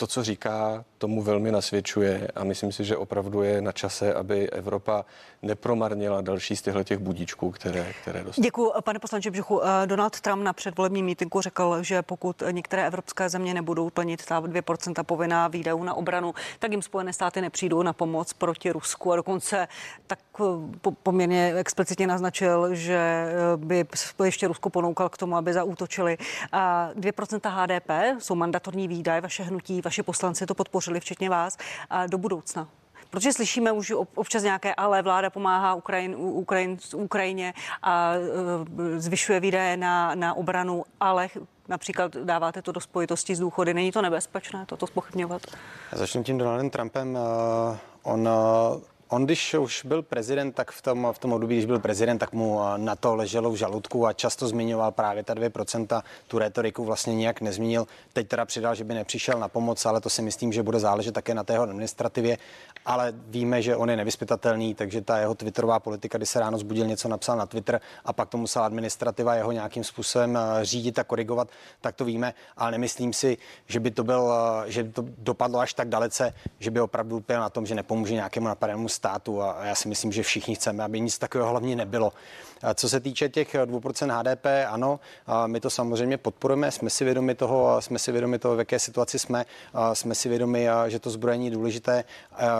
To, co říká, tomu velmi nasvědčuje a myslím si, že opravdu je na čase, aby Evropa nepromarnila další z těchto těch budíčků, které, které dostala. Děkuji, pane poslanče Břuchu. Eh, Donald Trump na předvolebním mítinku řekl, že pokud některé evropské země nebudou plnit ta 2% povinná výdajů na obranu, tak jim Spojené státy nepřijdou na pomoc proti Rusku a dokonce tak eh, poměrně explicitně naznačil, že eh, by ještě Rusko ponoukal k tomu, aby zaútočili. 2% HDP jsou mandatorní výdaje, vaše hnutí, vaši poslanci to podpořili, včetně vás, do budoucna. Protože slyšíme už občas nějaké, ale vláda pomáhá Ukrajin, Ukrajin, Ukrajině a e, zvyšuje výdaje na, na obranu, ale například dáváte to do spojitosti s důchody. Není to nebezpečné toto spochybňovat? Začnu tím Donaldem Trumpem. E, on On, když už byl prezident, tak v tom, v tom období, když byl prezident, tak mu na to leželo v žaludku a často zmiňoval právě ta 2%, tu retoriku vlastně nijak nezmínil. Teď teda přidal, že by nepřišel na pomoc, ale to si myslím, že bude záležet také na té jeho administrativě. Ale víme, že on je nevyspytatelný, takže ta jeho twitterová politika, kdy se ráno zbudil, něco napsal na Twitter a pak to musela administrativa jeho nějakým způsobem eh, řídit a korigovat, tak to víme. Ale nemyslím si, že by to, byl, eh, že by to dopadlo až tak dalece, že by opravdu byl na tom, že nepomůže nějakému napadenému státu a já si myslím, že všichni chceme, aby nic takového hlavně nebylo. Co se týče těch 2% HDP, ano, my to samozřejmě podporujeme, jsme si vědomi toho, jsme si vědomi toho, v jaké situaci jsme, jsme si vědomi, že to zbrojení je důležité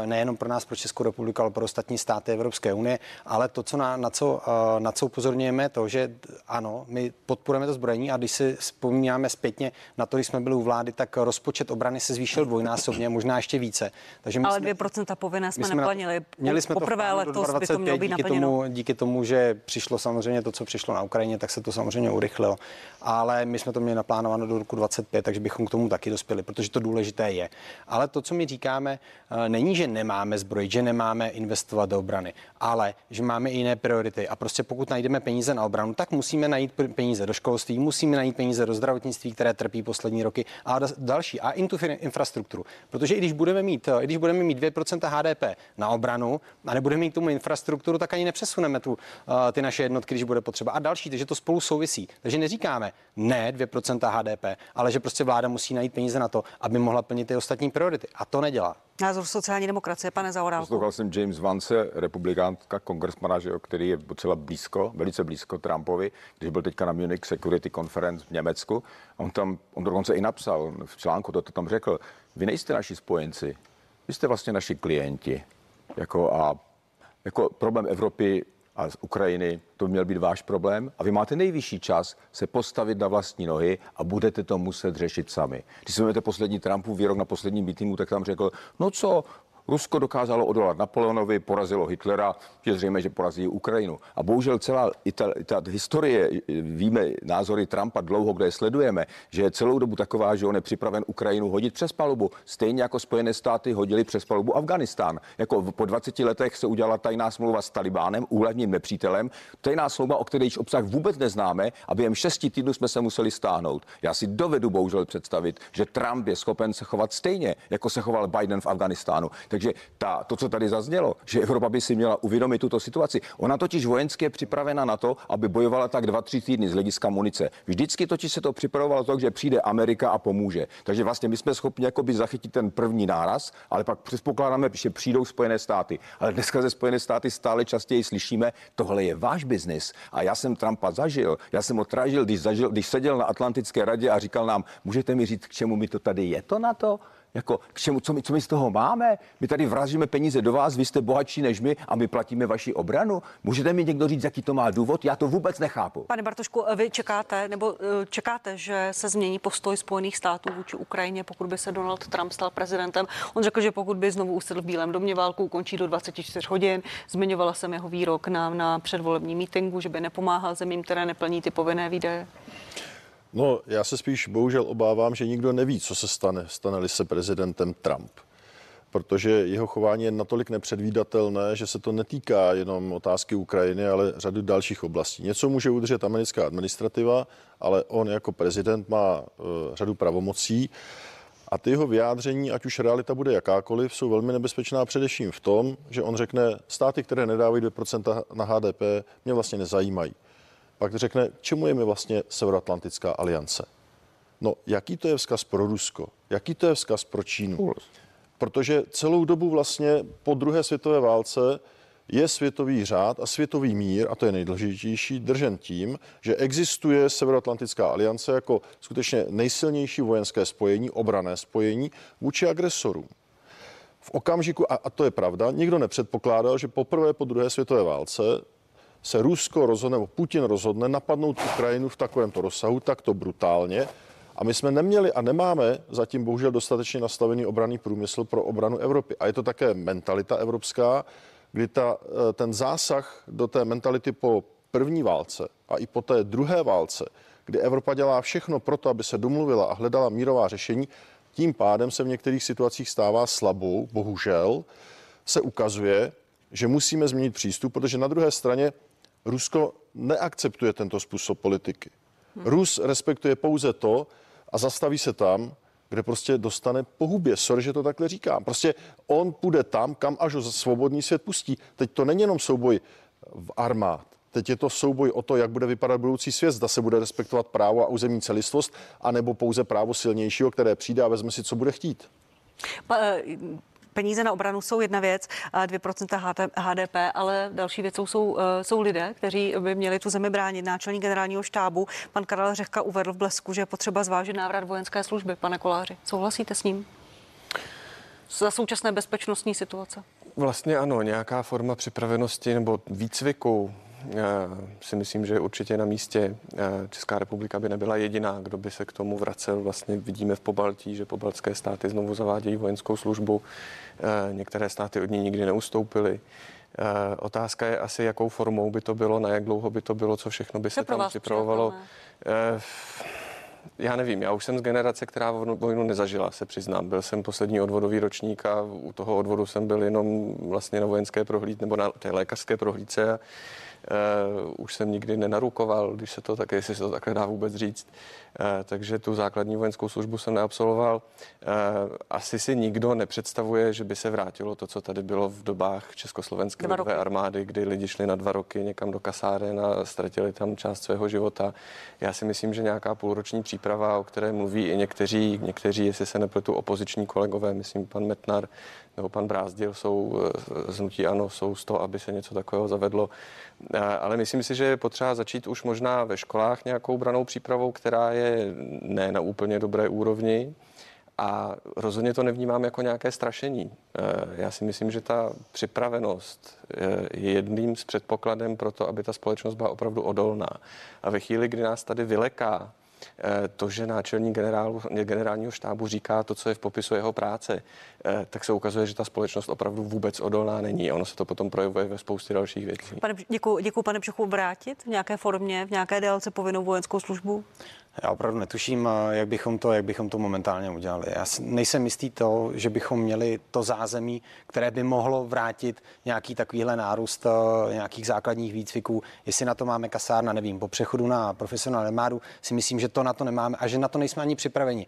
nejenom pro nás, pro Českou republiku, ale pro ostatní státy Evropské unie, ale to, co na, na, co, na co upozorňujeme, to, že ano, my podporujeme to zbrojení a když si vzpomínáme zpětně na to, když jsme byli u vlády, tak rozpočet obrany se zvýšil dvojnásobně, možná ještě více. Takže my ale jsme, 2% povinné jsme, jsme neplnili. Měli jsme poprvé to letos by to mělo být díky tomu, díky tomu, že přišlo samozřejmě to, co přišlo na Ukrajině, tak se to samozřejmě urychlilo. Ale my jsme to měli naplánováno do roku 25, takže bychom k tomu taky dospěli, protože to důležité je. Ale to, co my říkáme, eh, není, že nemáme zbrojit, že nemáme investovat do obrany, ale že máme i jiné priority. A prostě pokud najdeme peníze na obranu, tak musíme najít peníze do školství, musíme najít peníze do zdravotnictví, které trpí poslední roky a další. A i tu infrastrukturu. Protože i když budeme mít, i když budeme mít 2% HDP na obranu a nebudeme mít k tomu infrastrukturu, tak ani nepřesuneme tu, uh, ty naše jednotky, když bude potřeba. A další, takže to spolu souvisí. Takže neříkáme ne 2% HDP, ale že prostě vláda musí najít peníze na to, aby mohla plnit ty ostatní priority. A to nedělá. Názor sociální demokracie, pane Zaorálku. Poslouchal jsem James Vance, republikánka, kongresmana, který je docela blízko, velice blízko Trumpovi, když byl teďka na Munich Security Conference v Německu. On tam, on dokonce i napsal v článku, to, to tam řekl, vy nejste naši spojenci, vy jste vlastně naši klienti. Jako a jako problém Evropy a z Ukrajiny, to by měl být váš problém. A vy máte nejvyšší čas se postavit na vlastní nohy a budete to muset řešit sami. Když si poslední Trumpův výrok na posledním meetingu, tak tam řekl, no co, Rusko dokázalo odolat Napoleonovi, porazilo Hitlera, je zřejmě, že porazí Ukrajinu. A bohužel celá ta, ta historie, víme názory Trumpa dlouho, kde je sledujeme, že je celou dobu taková, že on je připraven Ukrajinu hodit přes palubu. Stejně jako Spojené státy hodili přes palubu Afganistán. Jako po 20 letech se udělala tajná smlouva s Talibánem, úhlavním nepřítelem. Tajná smlouva, o které již obsah vůbec neznáme a během šesti týdnů jsme se museli stáhnout. Já si dovedu bohužel představit, že Trump je schopen se chovat stejně, jako se choval Biden v Afganistánu. Tak Takže ta, to, co tady zaznělo, že Evropa by si měla uvědomit tuto situaci. Ona totiž vojensky je připravena na to, aby bojovala tak dva, tři týdny z hlediska munice. Vždycky totiž se to připravovalo tak, že přijde Amerika a pomůže. Takže vlastně my jsme schopni jakoby zachytit ten první náraz, ale pak předpokládáme, že přijdou Spojené státy. Ale dneska ze Spojené státy stále častěji slyšíme, tohle je váš biznis. A já jsem Trumpa zažil. Já jsem ho tražil, když, zažil, když seděl na Atlantické radě a říkal nám, můžete mi říct, k čemu mi to tady je to na to? Jako, k čemu, co, my, co my z toho máme? My tady vrazíme peníze do vás, vy jste bohatší než my a my platíme vaši obranu. Můžete mi někdo říct, jaký to má důvod? Já to vůbec nechápu. Pane Bartošku, vy čekáte, nebo eh, čekáte, že se změní postoj Spojených států vůči Ukrajině, pokud by se Donald Trump stal prezidentem? On řekl, že pokud by znovu usedl v Bílém domě válku, končí do 24 hodin. Zmiňovala jsem jeho výrok na, na předvolební mítingu, že by nepomáhal zemím, které neplní ty povinné výdaje. No, já se spíš bohužel obávám, že nikdo neví, co se stane, stane-li se prezidentem Trump. Protože jeho chování je natolik nepředvídatelné, že se to netýká jenom otázky Ukrajiny, ale řady dalších oblastí. Něco může udržet americká administrativa, ale on jako prezident má uh, řadu pravomocí. A ty jeho vyjádření, ať už realita bude jakákoliv, jsou velmi nebezpečná především v tom, že on řekne, státy, které nedávají 2% na HDP, mě vlastně nezajímají pak řekne, čemu je mi vlastně Severoatlantická aliance. No, jaký to je vzkaz pro Rusko? Jaký to je vzkaz pro Čínu? Protože celou dobu vlastně po druhé světové válce je světový řád a světový mír, a to je nejdůležitější, držen tím, že existuje Severoatlantická aliance jako skutečně nejsilnější vojenské spojení, obrané spojení vůči agresorům. V okamžiku, a, a to je pravda, nikdo nepředpokládal, že poprvé po druhé světové válce se Rusko rozhodne, nebo Putin rozhodne napadnout Ukrajinu v takovémto rozsahu, takto brutálně. A my jsme neměli a nemáme zatím bohužel dostatečně nastavený obraný průmysl pro obranu Evropy. A je to také mentalita evropská, kdy ta, eh, ten zásah do té mentality po první válce a i po té druhé válce, kdy Evropa dělá všechno pro to, aby se domluvila a hledala mírová řešení, tím pádem se v některých situacích stává slabou, bohužel, se ukazuje, že musíme změnit přístup, protože na druhé straně Rusko neakceptuje tento způsob politiky. Rus respektuje pouze to a zastaví se tam, kde prostě dostane pohubě. Sorry, že to takhle říkám. Prostě on půjde tam, kam až ho svobodný svět pustí. Teď to není jenom souboj v armád. Teď je to souboj o to, jak bude vypadat budoucí svět. Zda se bude respektovat právo a územní celistvost, anebo pouze právo silnějšího, které přijde a vezme si, co bude chtít. Peníze na obranu jsou jedna věc, 2% HDP, ale další věcou jsou, eh, jsou lidé, kteří by měli tu zemi bránit. Náčelník generálního štábu, pan Karel Řehka, uvedl v blesku, že je potřeba zvážit návrat vojenské služby. Pane Koláři, souhlasíte s ním? Za současné bezpečnostní situace? Vlastně ano, nějaká forma připravenosti nebo výcviku si myslím, že určitě na místě Česká republika by nebyla jediná, kdo by se k tomu vracel. Vlastně vidíme v Pobaltí, že pobaltské státy znovu zavádějí vojenskou službu. Některé státy od ní nikdy neustoupily. Otázka je asi, jakou formou by to bylo, na jak dlouho by to bylo, co všechno by se tam připravovalo. Já nevím, já už jsem z generace, která vojnu nezažila, se přiznám. Byl jsem poslední odvodový ročník a u toho odvodu jsem byl jenom vlastně na vojenské prohlídce nebo na té lékařské prohlídce. Uh, už jsem nikdy nenarukoval, když se to tak, jestli se to takhle dá vůbec říct. Uh, takže tu základní vojenskou službu jsem neabsolvoval. Uh, asi si nikdo nepředstavuje, že by se vrátilo to, co tady bylo v dobách Československé lidové armády, kdy lidi šli na dva roky někam do kasáren a ztratili tam část svého života. Já si myslím, že nějaká půlroční příprava, o které mluví i někteří, někteří, jestli se nepletu, opoziční kolegové, myslím pan Metnar nebo pan Brázdil jsou z hnutí ANO, jsou z toho, aby se něco takového zavedlo. Ale myslím si, že je potřeba začít už možná ve školách nějakou branou přípravou, která je ne na úplně dobré úrovni. A rozhodně to nevnímám jako nějaké strašení. Já si myslím, že ta připravenost je jedným z předpokladem pro to, aby ta společnost byla opravdu odolná. A ve chvíli, kdy nás tady vyleká Eh, to, že náčelník generálního štábu říká to, co je v popisu jeho práce, eh, tak se ukazuje, že ta společnost opravdu vůbec odolná není. Ono se to potom projevuje ve spoustě dalších věcí. Pane, děkuji, děkuji pane Břechu, vrátit v nějaké formě, v nějaké délce povinnou vojenskou službu? Já opravdu netuším, jak bychom to, jak bychom to momentálně udělali. Já nejsem jistý to, že bychom měli to zázemí, které by mohlo vrátit nějaký takovýhle nárůst eh, nějakých základních výcviků. Jestli na to máme kasárna, nevím. Po přechodu na profesionální armádu si myslím, že to na to nemáme a že na to nejsme ani připraveni.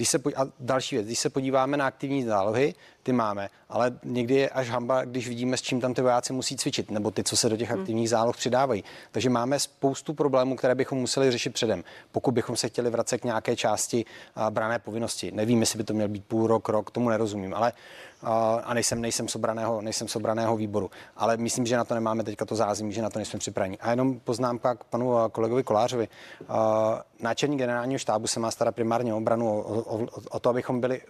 Když se, a další věc, když se podíváme na aktivní zálohy, ty máme, ale někdy je až hamba, když vidíme, s čím tam ty vojáci musí cvičit, nebo ty, co se do těch Hmm. aktivních záloh přidávají. Takže máme spoustu problémů, které bychom museli řešit předem, pokud bychom se chtěli vracet k nějaké části brané povinnosti. Nevím, jestli by to měl být půl rok, rok, tomu nerozumím, ale a, nejsem, nejsem, sobraného, nejsem sobraného výboru. Ale myslím, že na to nemáme teďka to zázemí, že na to nejsme připraveni. A jenom poznámka k panu kolegovi Kolářovi. Náčelník generálního štábu se má starat primárně o obranu, o, o, o to, abychom byli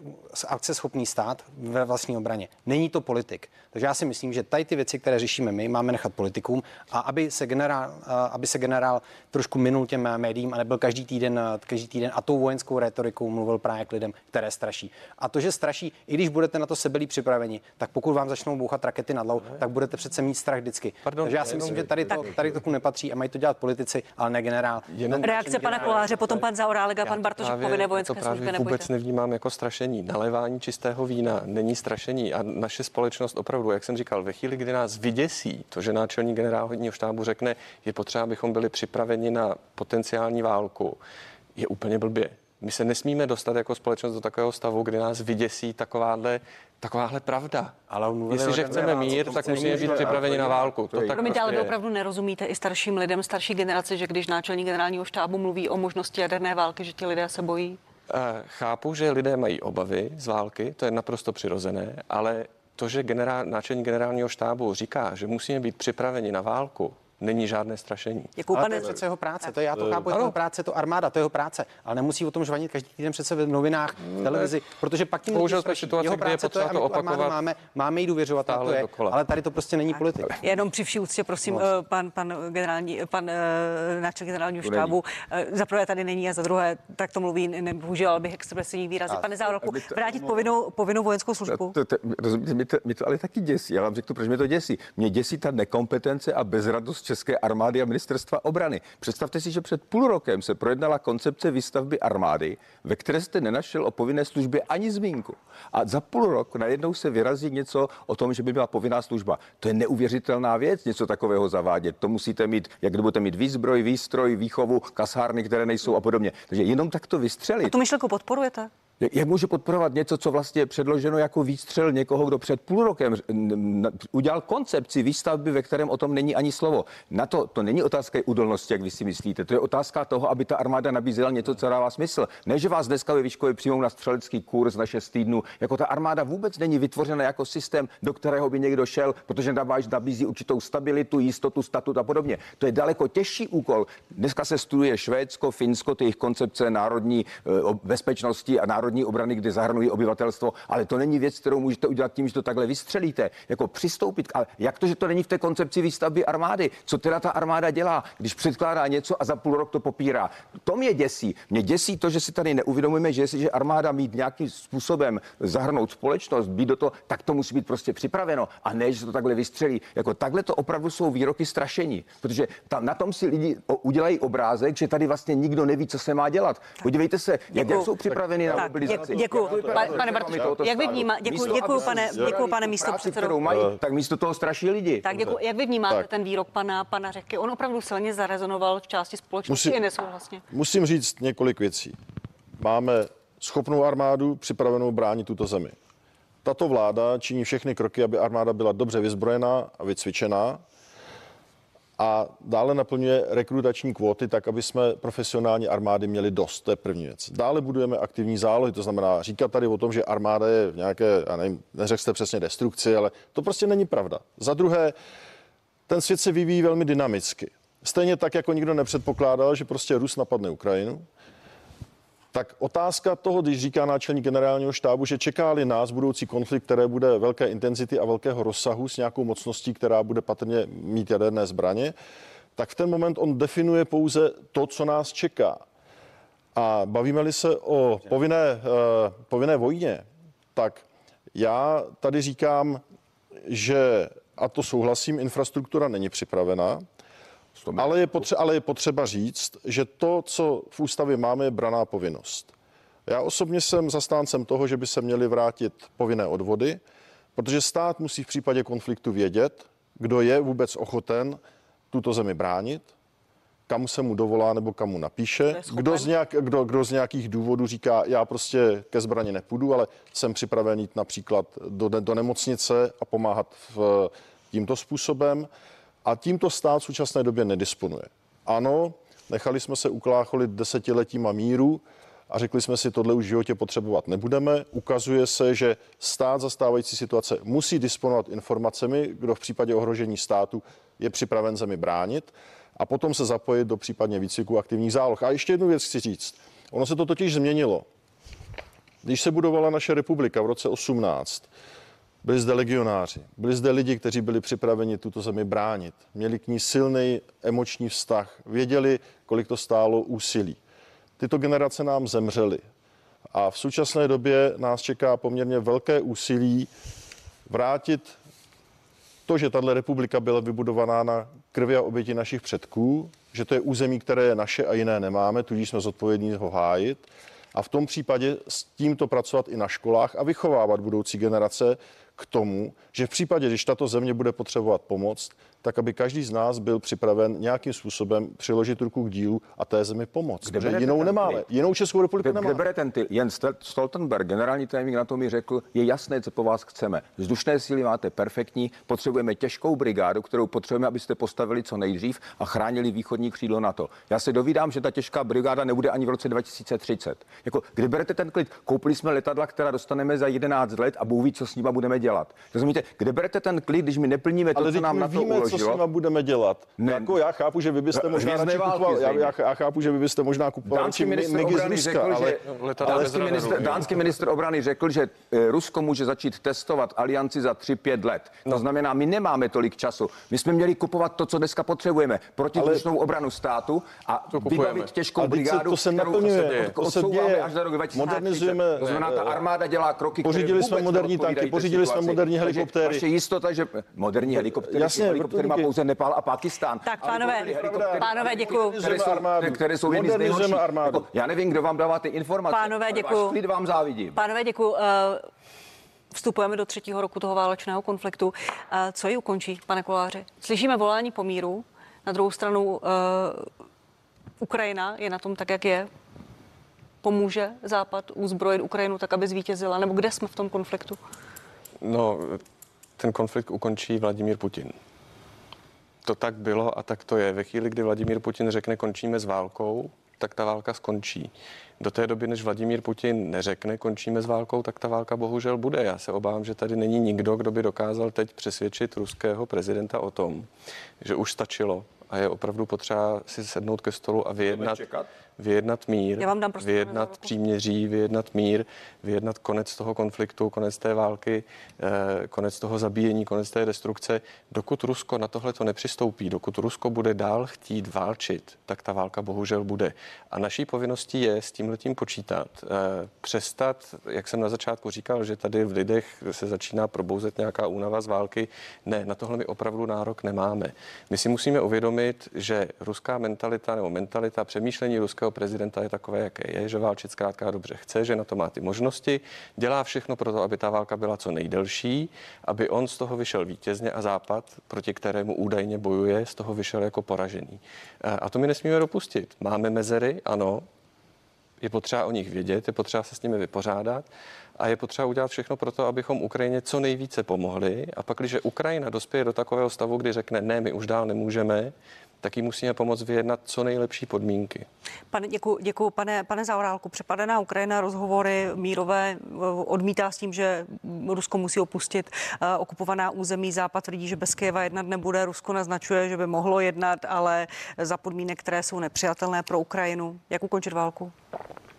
akceschopný stát ve vlastní obraně. Není to politik. Takže já si myslím, že tady ty věci, které řešíme my, máme nechat politikům a aby se generál, aby se generál trošku minul těm médiím a nebyl každý týden, každý týden a tou vojenskou retorikou mluvil právě k lidem, které straší. A to, že straší, i když budete na to sebelí připraveni, tak pokud vám začnou bouchat rakety nad hlavou, tak budete přece mít strach vždycky. Pardon, Takže já si myslím, že tady to, tady to nepatří a mají to dělat politici, ale ne generál. Jenom- Reakce pana Koláře, potom pan Zaorálek a pan Bartošek právě- povinné to vojenské právě služby vůbec nebojte. nevnímám jako strašení. Nalévání čistého vína není strašení a naše společnost opravdu, jak jsem říkal, ve chvíli, kdy nás vyděsí to, že náčelník generálního štábu řekne, je potřeba, abychom byli připraveni na potenciální válku, je úplně blbě. My se nesmíme dostat jako společnost do takového stavu, kdy nás vyděsí takováhle, takováhle pravda. Ale Jestliže chceme mír, tak musíme být připraveni na válku. To tak Promiňte, ale prostě vy je. opravdu nerozumíte i starším lidem, starší generaci, že když náčelník generálního štábu mluví o možnosti jaderné války, že ti lidé se bojí? Eh, Chápu, že lidé mají obavy z války, to je naprosto přirozené, ale to, že generál, náčelník generálního štábu říká, že musíme být připraveni na válku, není žádné strašení. Děkuju, Ale to pane- je přece jeho práce, to je, já to Eh, chápu, je to jeho práce, je to armáda, to je jeho práce, ale nemusí o tom žvanit každý týden přece v novinách, v televizi, protože pak tím Bohužel lidi jsme situaci, jeho je práce potřeba to, to je, armádu opakovat máme, máme jí důvěřovat, tak to je, dokola. ale tady to prostě není politik. Jenom při vší úctě, prosím, No. eh, pan, pan generální, pan uh, náčelník generálního To štábu, eh, za prvé tady není a za druhé tak to mluví, ne- bohužel bych expresivní výrazy. Pane Zároku, to- vrátit povinnou, povinnou vojenskou službu? To, to, rozumíte, to, mě to ale taky děsí. Já vám řeknu, proč mě to děsí. Mě děsí ta nekompetence a bezradost České armády a ministerstva obrany. Představte si, že před půl rokem se projednala koncepce výstavby armády, ve které jste nenašel o povinné službě ani zmínku. A za půl rok najednou se vyrazí něco o tom, že by byla povinná služba. To je neuvěřitelná věc, něco takového zavádět. To musíte mít, jak budete mít výzbroj, výstroj, výchovu, kasárny, které nejsou a podobně. Takže jenom tak to vystřelit. A tu myšlenku podporujete? Jak, může podporovat něco, co vlastně je předloženo jako výstřel někoho, kdo před půl rokem n- udělal koncepci výstavby, ve kterém o tom není ani slovo. Na to, to není otázka údolnosti, jak vy si myslíte. To je otázka toho, aby ta armáda nabízela něco, co dává smysl. Ne, že vás dneska ve výškově přijmou na střelecký kurz na 6 týdnů. Jako ta armáda vůbec není vytvořena jako systém, do kterého by někdo šel, protože nabízí určitou stabilitu, jistotu, statut a podobně. To je daleko těžší úkol. Dneska se studuje Švédsko, Finsko, ty jejich koncepce národní eh, bezpečnosti a národní obrany, kde zahrnují obyvatelstvo, ale to není věc, kterou můžete udělat tím, že to takhle vystřelíte. Jako přistoupit, ale jak to, že to není v té koncepci výstavby armády? Co teda ta armáda dělá, když předkládá něco a za půl rok to popírá? To mě děsí. Mě děsí to, že si tady neuvědomujeme, že jestliže armáda mít nějakým způsobem zahrnout společnost, být do toho, tak to musí být prostě připraveno a ne, že to takhle vystřelí. Jako takhle to opravdu jsou výroky strašení, protože tam, na tom si lidi udělají obrázek, že tady vlastně nikdo neví, co se má dělat. Podívejte se, jak, jak Děkuju. jsou připraveni na Tak, mobilizaci. s pane Bartošku, jak vy státu. vnímá- děkuju, Místo, děkuju, aby pane- děkuju, pane práci, kterou mají, tak místo toho straší lidi. Tak děkuji. Jak vy vnímáte Tak. ten výrok pana, pana Řehky? On opravdu silně zarezonoval v části společnosti Musí- i nesouhlasně. Musím říct několik věcí. Máme schopnou armádu připravenou bránit tuto zemi. Tato vláda činí všechny kroky, aby armáda byla dobře vyzbrojená a vycvičená a dále naplňuje rekrutační kvóty tak, aby jsme profesionální armády měli dost. To je první věc. Dále budujeme aktivní zálohy, to znamená říkat tady o tom, že armáda je v nějaké, já nevím, neřekl jste přesně destrukci, ale to prostě není pravda. Za druhé, ten svět se vyvíjí velmi dynamicky. Stejně tak, jako nikdo nepředpokládal, že prostě Rus napadne Ukrajinu, tak otázka toho, když říká náčelník generálního štábu, že čeká-li nás budoucí konflikt, které bude velké intenzity a velkého rozsahu s nějakou mocností, která bude patrně mít jaderné zbraně, tak v ten moment on definuje pouze to, co nás čeká. A bavíme-li se o povinné, uh, povinné vojně, tak já tady říkám, že, a to souhlasím, infrastruktura není připravená, ale je, potře- ale je potřeba říct, že to, co v ústavě máme, je braná povinnost. Já osobně jsem zastáncem toho, že by se měly vrátit povinné odvody, protože stát musí v případě konfliktu vědět, kdo je vůbec ochoten tuto zemi bránit, kam se mu dovolá nebo kam mu napíše. Kdo z, nějak, kdo, kdo z nějakých důvodů říká, já prostě ke zbraně nepůjdu, ale jsem připraven jít například do, do nemocnice a pomáhat v, tímto způsobem. A tímto stát v současné době nedisponuje. Ano, nechali jsme se uklácholit desetiletíma míru a řekli jsme si, tohle už v životě potřebovat nebudeme. Ukazuje se, že stát zastávající situace musí disponovat informacemi, kdo v případě ohrožení státu je připraven zemi bránit a potom se zapojit do případně výcviku aktivních záloh. A ještě jednu věc chci říct. Ono se to totiž změnilo. Když se budovala naše republika v roce 18, byli zde legionáři, byli zde lidi, kteří byli připraveni tuto zemi bránit, měli k ní silný emoční vztah, věděli, kolik to stálo úsilí. Tyto generace nám zemřely a v současné době nás čeká poměrně velké úsilí vrátit to, že tahle republika byla vybudovaná na krvi a oběti našich předků, že to je území, které je naše a jiné nemáme, tudíž jsme zodpovědní ho hájit. A v tom případě s tímto pracovat i na školách a vychovávat budoucí generace k tomu, že v případě, když tato země bude potřebovat pomoc, tak aby každý z nás byl připraven nějakým způsobem přiložit ruku k dílu a té zemi pomoct. Kde jinou nemáme. Ty? Jinou Českou republiku kde, nemáme. Kde bere ten ty? Jens Stoltenberg, generální tajemník na to mi řekl, je jasné, co po vás chceme. Vzdušné síly máte perfektní, potřebujeme těžkou brigádu, kterou potřebujeme, abyste postavili co nejdřív a chránili východní křídlo NATO. Já se dovídám, že ta těžká brigáda nebude ani v roce 2030. Jako, kde berete ten klid? Koupili jsme letadla, která dostaneme za 11 let a Bůh ví, co s nimi budeme dělat. Rozumíte, kde berete ten klid, když my neplníme to, Ale co nám na to víme, co s nima budeme dělat. Ne. Jako já chápu, že vy byste možná radši kupoval, já, já, já, chápu, že vy byste možná kupoval dánský ministr obrany Ruska, řekl, ale, že, dánský, ministr, dánský ministr obrany řekl, že eh, Rusko může začít testovat alianci za 3-5 let. To no. znamená, my nemáme tolik času. My jsme měli kupovat to, co dneska potřebujeme. Protivzdušnou obranu státu a vybavit těžkou brigádu, to se se děje. až za rok 2030. To znamená, ta armáda dělá kroky, Pořídili jsme moderní tanky, pořídili jsme moderní helikoptéry. Vaše jistota, že moderní helikoptéry, helikoptéry má pouze Nepál a Pakistán. Tak, pánové, pánové, děkuji. Které jsou, které jsou jedny z nejhorších. Jako, já nevím, kdo vám dává ty informace. Pánové, děkuji. Klid vám závidím. Pánové, děkuji. Uh, vstupujeme do třetího roku toho válečného konfliktu. Uh, co ji ukončí, pane Koláři? Slyšíme volání po míru. Na druhou stranu uh, Ukrajina je na tom tak, jak je. Pomůže Západ uzbrojit Ukrajinu tak, aby zvítězila? Nebo kde jsme v tom konfliktu? No, ten konflikt ukončí Vladimír Putin to tak bylo a tak to je. Ve chvíli, kdy Vladimír Putin řekne, končíme s válkou, tak ta válka skončí. Do té doby, než Vladimír Putin neřekne, končíme s válkou, tak ta válka bohužel bude. Já se obávám, že tady není nikdo, kdo by dokázal teď přesvědčit ruského prezidenta o tom, že už stačilo a je opravdu potřeba si sednout ke stolu a vyjednat vyjednat mír, Já vám dám vyjednat příměří, vyjednat mír, vyjednat konec toho konfliktu, konec té války, eh, konec toho zabíjení, konec té destrukce. Dokud Rusko na tohle to nepřistoupí, dokud Rusko bude dál chtít válčit, tak ta válka bohužel bude. A naší povinností je s tím letím počítat. Eh, přestat, jak jsem na začátku říkal, že tady v lidech se začíná probouzet nějaká únava z války. Ne, na tohle my opravdu nárok nemáme. My si musíme uvědomit, že ruská mentalita nebo mentalita přemýšlení ruského amerického prezidenta je takové, jaké je, že válčit zkrátka dobře chce, že na to má ty možnosti, dělá všechno pro to, aby ta válka byla co nejdelší, aby on z toho vyšel vítězně a Západ, proti kterému údajně bojuje, z toho vyšel jako poražený. A to my nesmíme dopustit. Máme mezery, ano, je potřeba o nich vědět, je potřeba se s nimi vypořádat a je potřeba udělat všechno pro to, abychom Ukrajině co nejvíce pomohli. A pak, když Ukrajina dospěje do takového stavu, kdy řekne, ne, my už dál nemůžeme, tak jí musíme pomoct vyjednat co nejlepší podmínky. Pane, děkuji, děkuji pane, pane Zaorálku. Přepadená Ukrajina rozhovory mírové eh, odmítá s tím, že Rusko musí opustit uh, okupovaná území. Západ tvrdí, že bez Kyjeva jednat nebude. Rusko naznačuje, že by mohlo jednat, ale za podmínek, které jsou nepřijatelné pro Ukrajinu. Jak ukončit válku?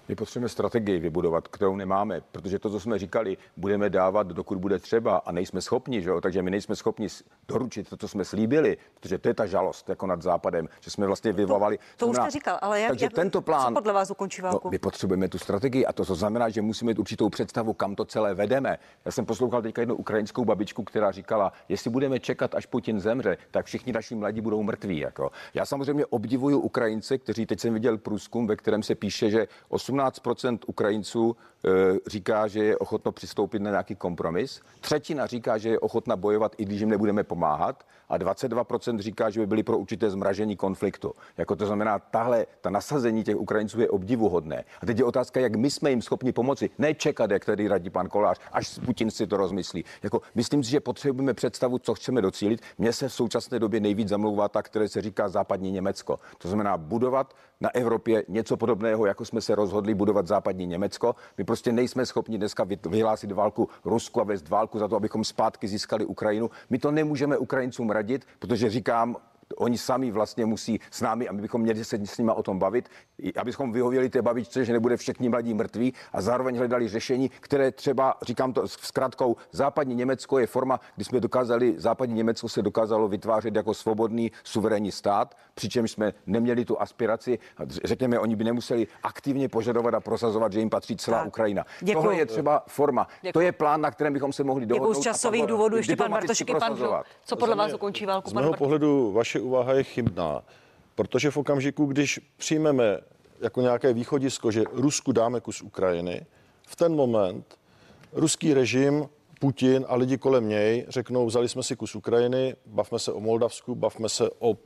My potřebujeme strategii vybudovat, kterou nemáme, protože to, co jsme říkali, budeme dávat, dokud bude třeba a nejsme schopni, že jo? takže my nejsme schopni doručit to, co jsme slíbili, protože to je ta žalost jako nad západem, že jsme vlastně vyvolali. To, to už jste říkal, ale jak, takže jak, tento plán, co podle vás ukončí válku? No, my potřebujeme tu strategii a to, co znamená, že musíme mít určitou představu, kam to celé vedeme. Já jsem poslouchal teďka jednu ukrajinskou babičku, která říkala, jestli budeme čekat, až Putin zemře, tak všichni naši mladí budou mrtví. Jako. Já samozřejmě obdivuju Ukrajince, kteří teď jsem viděl průzkum, ve kterém se píše, že 18% Ukrajinců e, říká, že je ochotno přistoupit na nějaký kompromis. Třetina říká, že je ochotna bojovat, i když jim nebudeme pomáhat. A 22% říká, že by byli pro určité zmražení konfliktu. Jako to znamená, tahle, ta nasazení těch Ukrajinců je obdivuhodné. A teď je otázka, jak my jsme jim schopni pomoci. Ne čekat, jak tady radí pan Kolář, až Putin si to rozmyslí. Jako, myslím si, že potřebujeme představu, co chceme docílit. Mně se v současné době nejvíc zamlouvá ta, které se říká západní Německo. To znamená budovat na Evropě něco podobného, jako jsme se rozhodli budovat západní Německo. My prostě nejsme schopni dneska vyhlásit válku Rusku a vést válku za to, abychom zpátky získali Ukrajinu. My to nemůžeme Ukrajincům radit, protože říkám, oni sami vlastně musí s námi, aby bychom měli se s nimi o tom bavit, abychom vyhověli té babičce, že nebude všichni mladí mrtví a zároveň hledali řešení, které třeba, říkám to s zkratkou, západní Německo je forma, kdy jsme dokázali, západní Německo se dokázalo vytvářet jako svobodný suverénní stát, přičemž jsme neměli tu aspiraci, řekněme, oni by nemuseli aktivně požadovat a prosazovat, že jim patří celá tak. Ukrajina. Děkuju. Tohle je třeba forma. Děkuju. To je plán, na kterém bychom se mohli dohodnout. Děkuji z časových důvodů ještě pan Bartošek i pan Co podle vás ukončí válku? Z mého pohledu vaše úvaha je chybná, protože v okamžiku, když přijmeme jako nějaké východisko, že Rusku dáme kus Ukrajiny, v ten moment ruský režim Putin a lidi kolem něj řeknou, vzali jsme si kus Ukrajiny, bavme se o Moldavsku, bavme se o uh,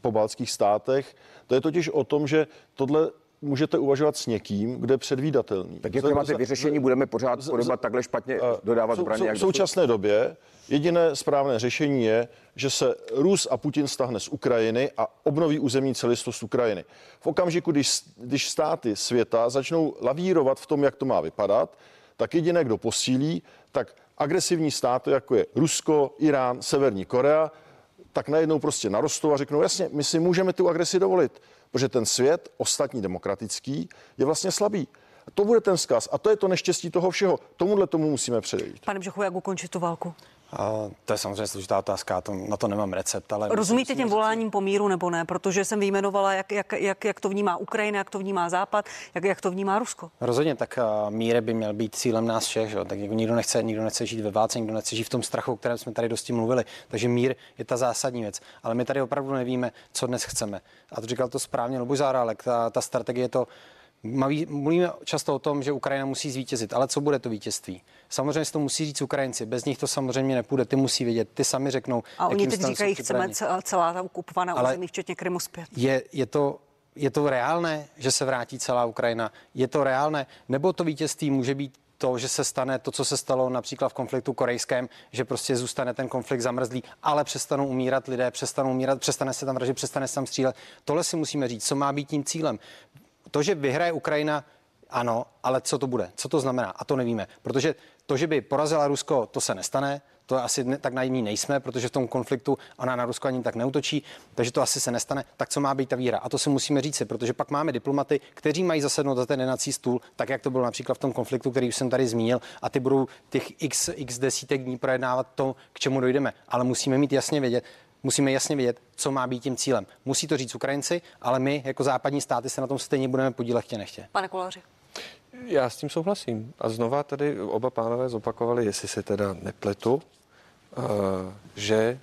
pobaltských státech. To je totiž o tom, že tohle můžete uvažovat s někým, kde je předvídatelný. Tak jak máte vyřešení, budeme pořád podobat takhle špatně dodávat zbraně. V současné době jediné správné řešení je, že se Rus a Putin stahne z Ukrajiny a obnoví územní celistvost Ukrajiny. V okamžiku, když, když státy světa začnou lavírovat v tom, jak to má vypadat, tak jediné, kdo posílí, tak agresivní státy, jako je Rusko, Irán, Severní Korea, tak najednou prostě narostou a řeknou, jasně, my si můžeme tu agresi dovolit protože ten svět, ostatní demokratický, je vlastně slabý. To bude ten zkaz a to je to neštěstí toho všeho. Tomuhle tomu musíme předejít. Pane Břechu, jak ukončit tu válku? A to je samozřejmě složitá otázka, to, na to nemám recept. Ale Rozumíte těm voláním po míru nebo ne? Protože jsem vyjmenovala, jak, jak, jak, jak to vnímá Ukrajina, jak to vnímá Západ, jak, jak to vnímá Rusko. Rozhodně, tak uh, mír by měl být cílem nás všech. Že? Tak jako nikdo, nechce, nikdo nechce žít ve válce, nikdo nechce žít v tom strachu, o kterém jsme tady dosti mluvili. Takže mír je ta zásadní věc. Ale my tady opravdu nevíme, co dnes chceme. A to říkal to správně Luboš Zárálek. Ta, ta strategie je to Mluvíme často o tom, že Ukrajina musí zvítězit, ale co bude to vítězství? Samozřejmě si to musí říct Ukrajinci, bez nich to samozřejmě nepůjde, ty musí vědět, ty sami řeknou. A oni teď říkají, chceme celá ta okupovaná území, včetně Krymu zpět. Je, je to je to reálné, že se vrátí celá Ukrajina? Je to reálné? Nebo to vítězství může být to, že se stane to, co se stalo například v konfliktu korejském, že prostě zůstane ten konflikt zamrzlý, ale přestanou umírat lidé, přestanou umírat, přestane se tam vražit, přestane se tam střílet. Tohle si musíme říct, co má být tím cílem to, že vyhraje Ukrajina, ano, ale co to bude? Co to znamená? A to nevíme. Protože to, že by porazila Rusko, to se nestane. To asi ne, tak naivní nejsme, protože v tom konfliktu ona na Rusko ani tak neutočí, takže to asi se nestane. Tak co má být ta víra? A to si musíme říci, protože pak máme diplomaty, kteří mají zasednout za ten jednací stůl, tak jak to bylo například v tom konfliktu, který už jsem tady zmínil, a ty budou těch x, x desítek dní projednávat to, k čemu dojdeme. Ale musíme mít jasně vědět, musíme jasně vědět, co má být tím cílem. Musí to říct Ukrajinci, ale my jako západní státy se na tom stejně budeme podílet chtě nechtě. Pane Koláři. Já s tím souhlasím. A znova tady oba pánové zopakovali, jestli se teda nepletu, uh, že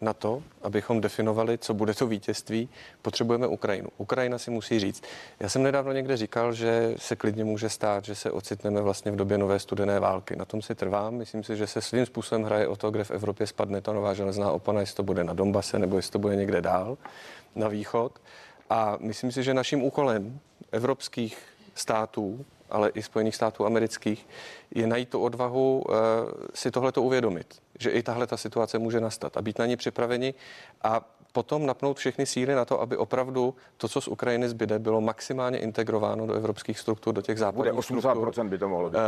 na to, abychom definovali, co bude to vítězství, potřebujeme Ukrajinu. Ukrajina si musí říct. Já jsem nedávno někde říkal, že se klidně může stát, že se ocitneme vlastně v době nové studené války. Na tom si trvám. Myslím si, že se svým způsobem hraje o to, kde v Evropě spadne ta nová železná opona, jestli to bude na Donbase nebo jestli to bude někde dál, na východ. A myslím si, že naším úkolem evropských států ale i Spojených států amerických, je najít tu odvahu uh, si tohleto uvědomit, že i tahle ta situace může nastat a být na ní připraveni a potom napnout všechny síly na to, aby opravdu to, co z Ukrajiny zbyde, bylo maximálně integrováno do evropských struktur, do těch západních Bude 80% struktur, by to mohlo být. Uh,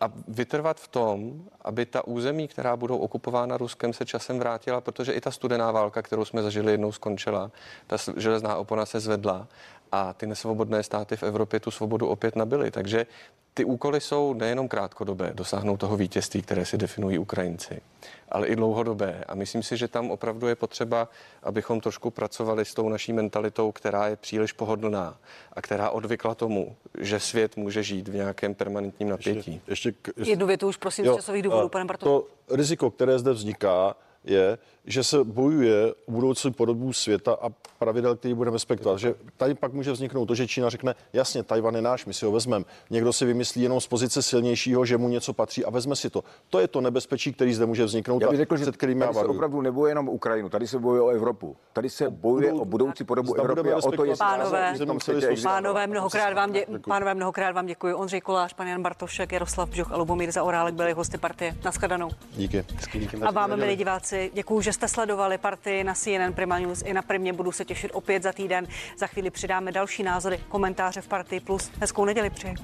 a vytrvat v tom, aby ta území, která budou okupována Ruskem, se časem vrátila, protože i ta studená válka, kterou jsme zažili, jednou skončila. Ta železná opona se zvedla a ty nesvobodné státy v Evropě tu svobodu opět nabily. Takže ty úkoly jsou nejenom krátkodobé, dosáhnout toho vítězství, které si definují Ukrajinci, ale i dlouhodobé. A myslím si, že tam opravdu je potřeba, abychom trošku pracovali s tou naší mentalitou, která je příliš pohodlná a která odvykla tomu, že svět může žít v nějakém permanentním napětí. Ještě, ještě, Jednu větu už prosím jo, z časových důvodů, pane To riziko, které zde vzniká, je, že se bojuje o budoucí podobu světa a pravidel, který budeme respektovat. Že tady pak může vzniknout to, že Čína řekne, jasně, Tajvan je náš, my si ho vezmeme. Někdo si vymyslí jenom z pozice silnějšího, že mu něco patří a vezme si to. To je to nebezpečí, který zde může vzniknout. Já bych řekl, že před kterým já tady se opravdu nebojuje jenom o Ukrajinu, tady se bojuje o Evropu. Tady se bojuje o budoucí podobu zda Evropy a o to, jestli Pánové, pánové, mnohokrát vám, dě, pánové, mnohokrát vám děkuji. Ondřej Kolář, pan Jan Bartošek, Jaroslav Bžuch a Lubomír Zaorálek byli hosty partie. Naschledanou. Díky. A vám, milí diváci, děkuji, jste sledovali partii na CNN Prima News i na Primě. Budu se těšit opět za týden. Za chvíli přidáme další názory, komentáře v Partii Plus. Hezkou neděli přeji.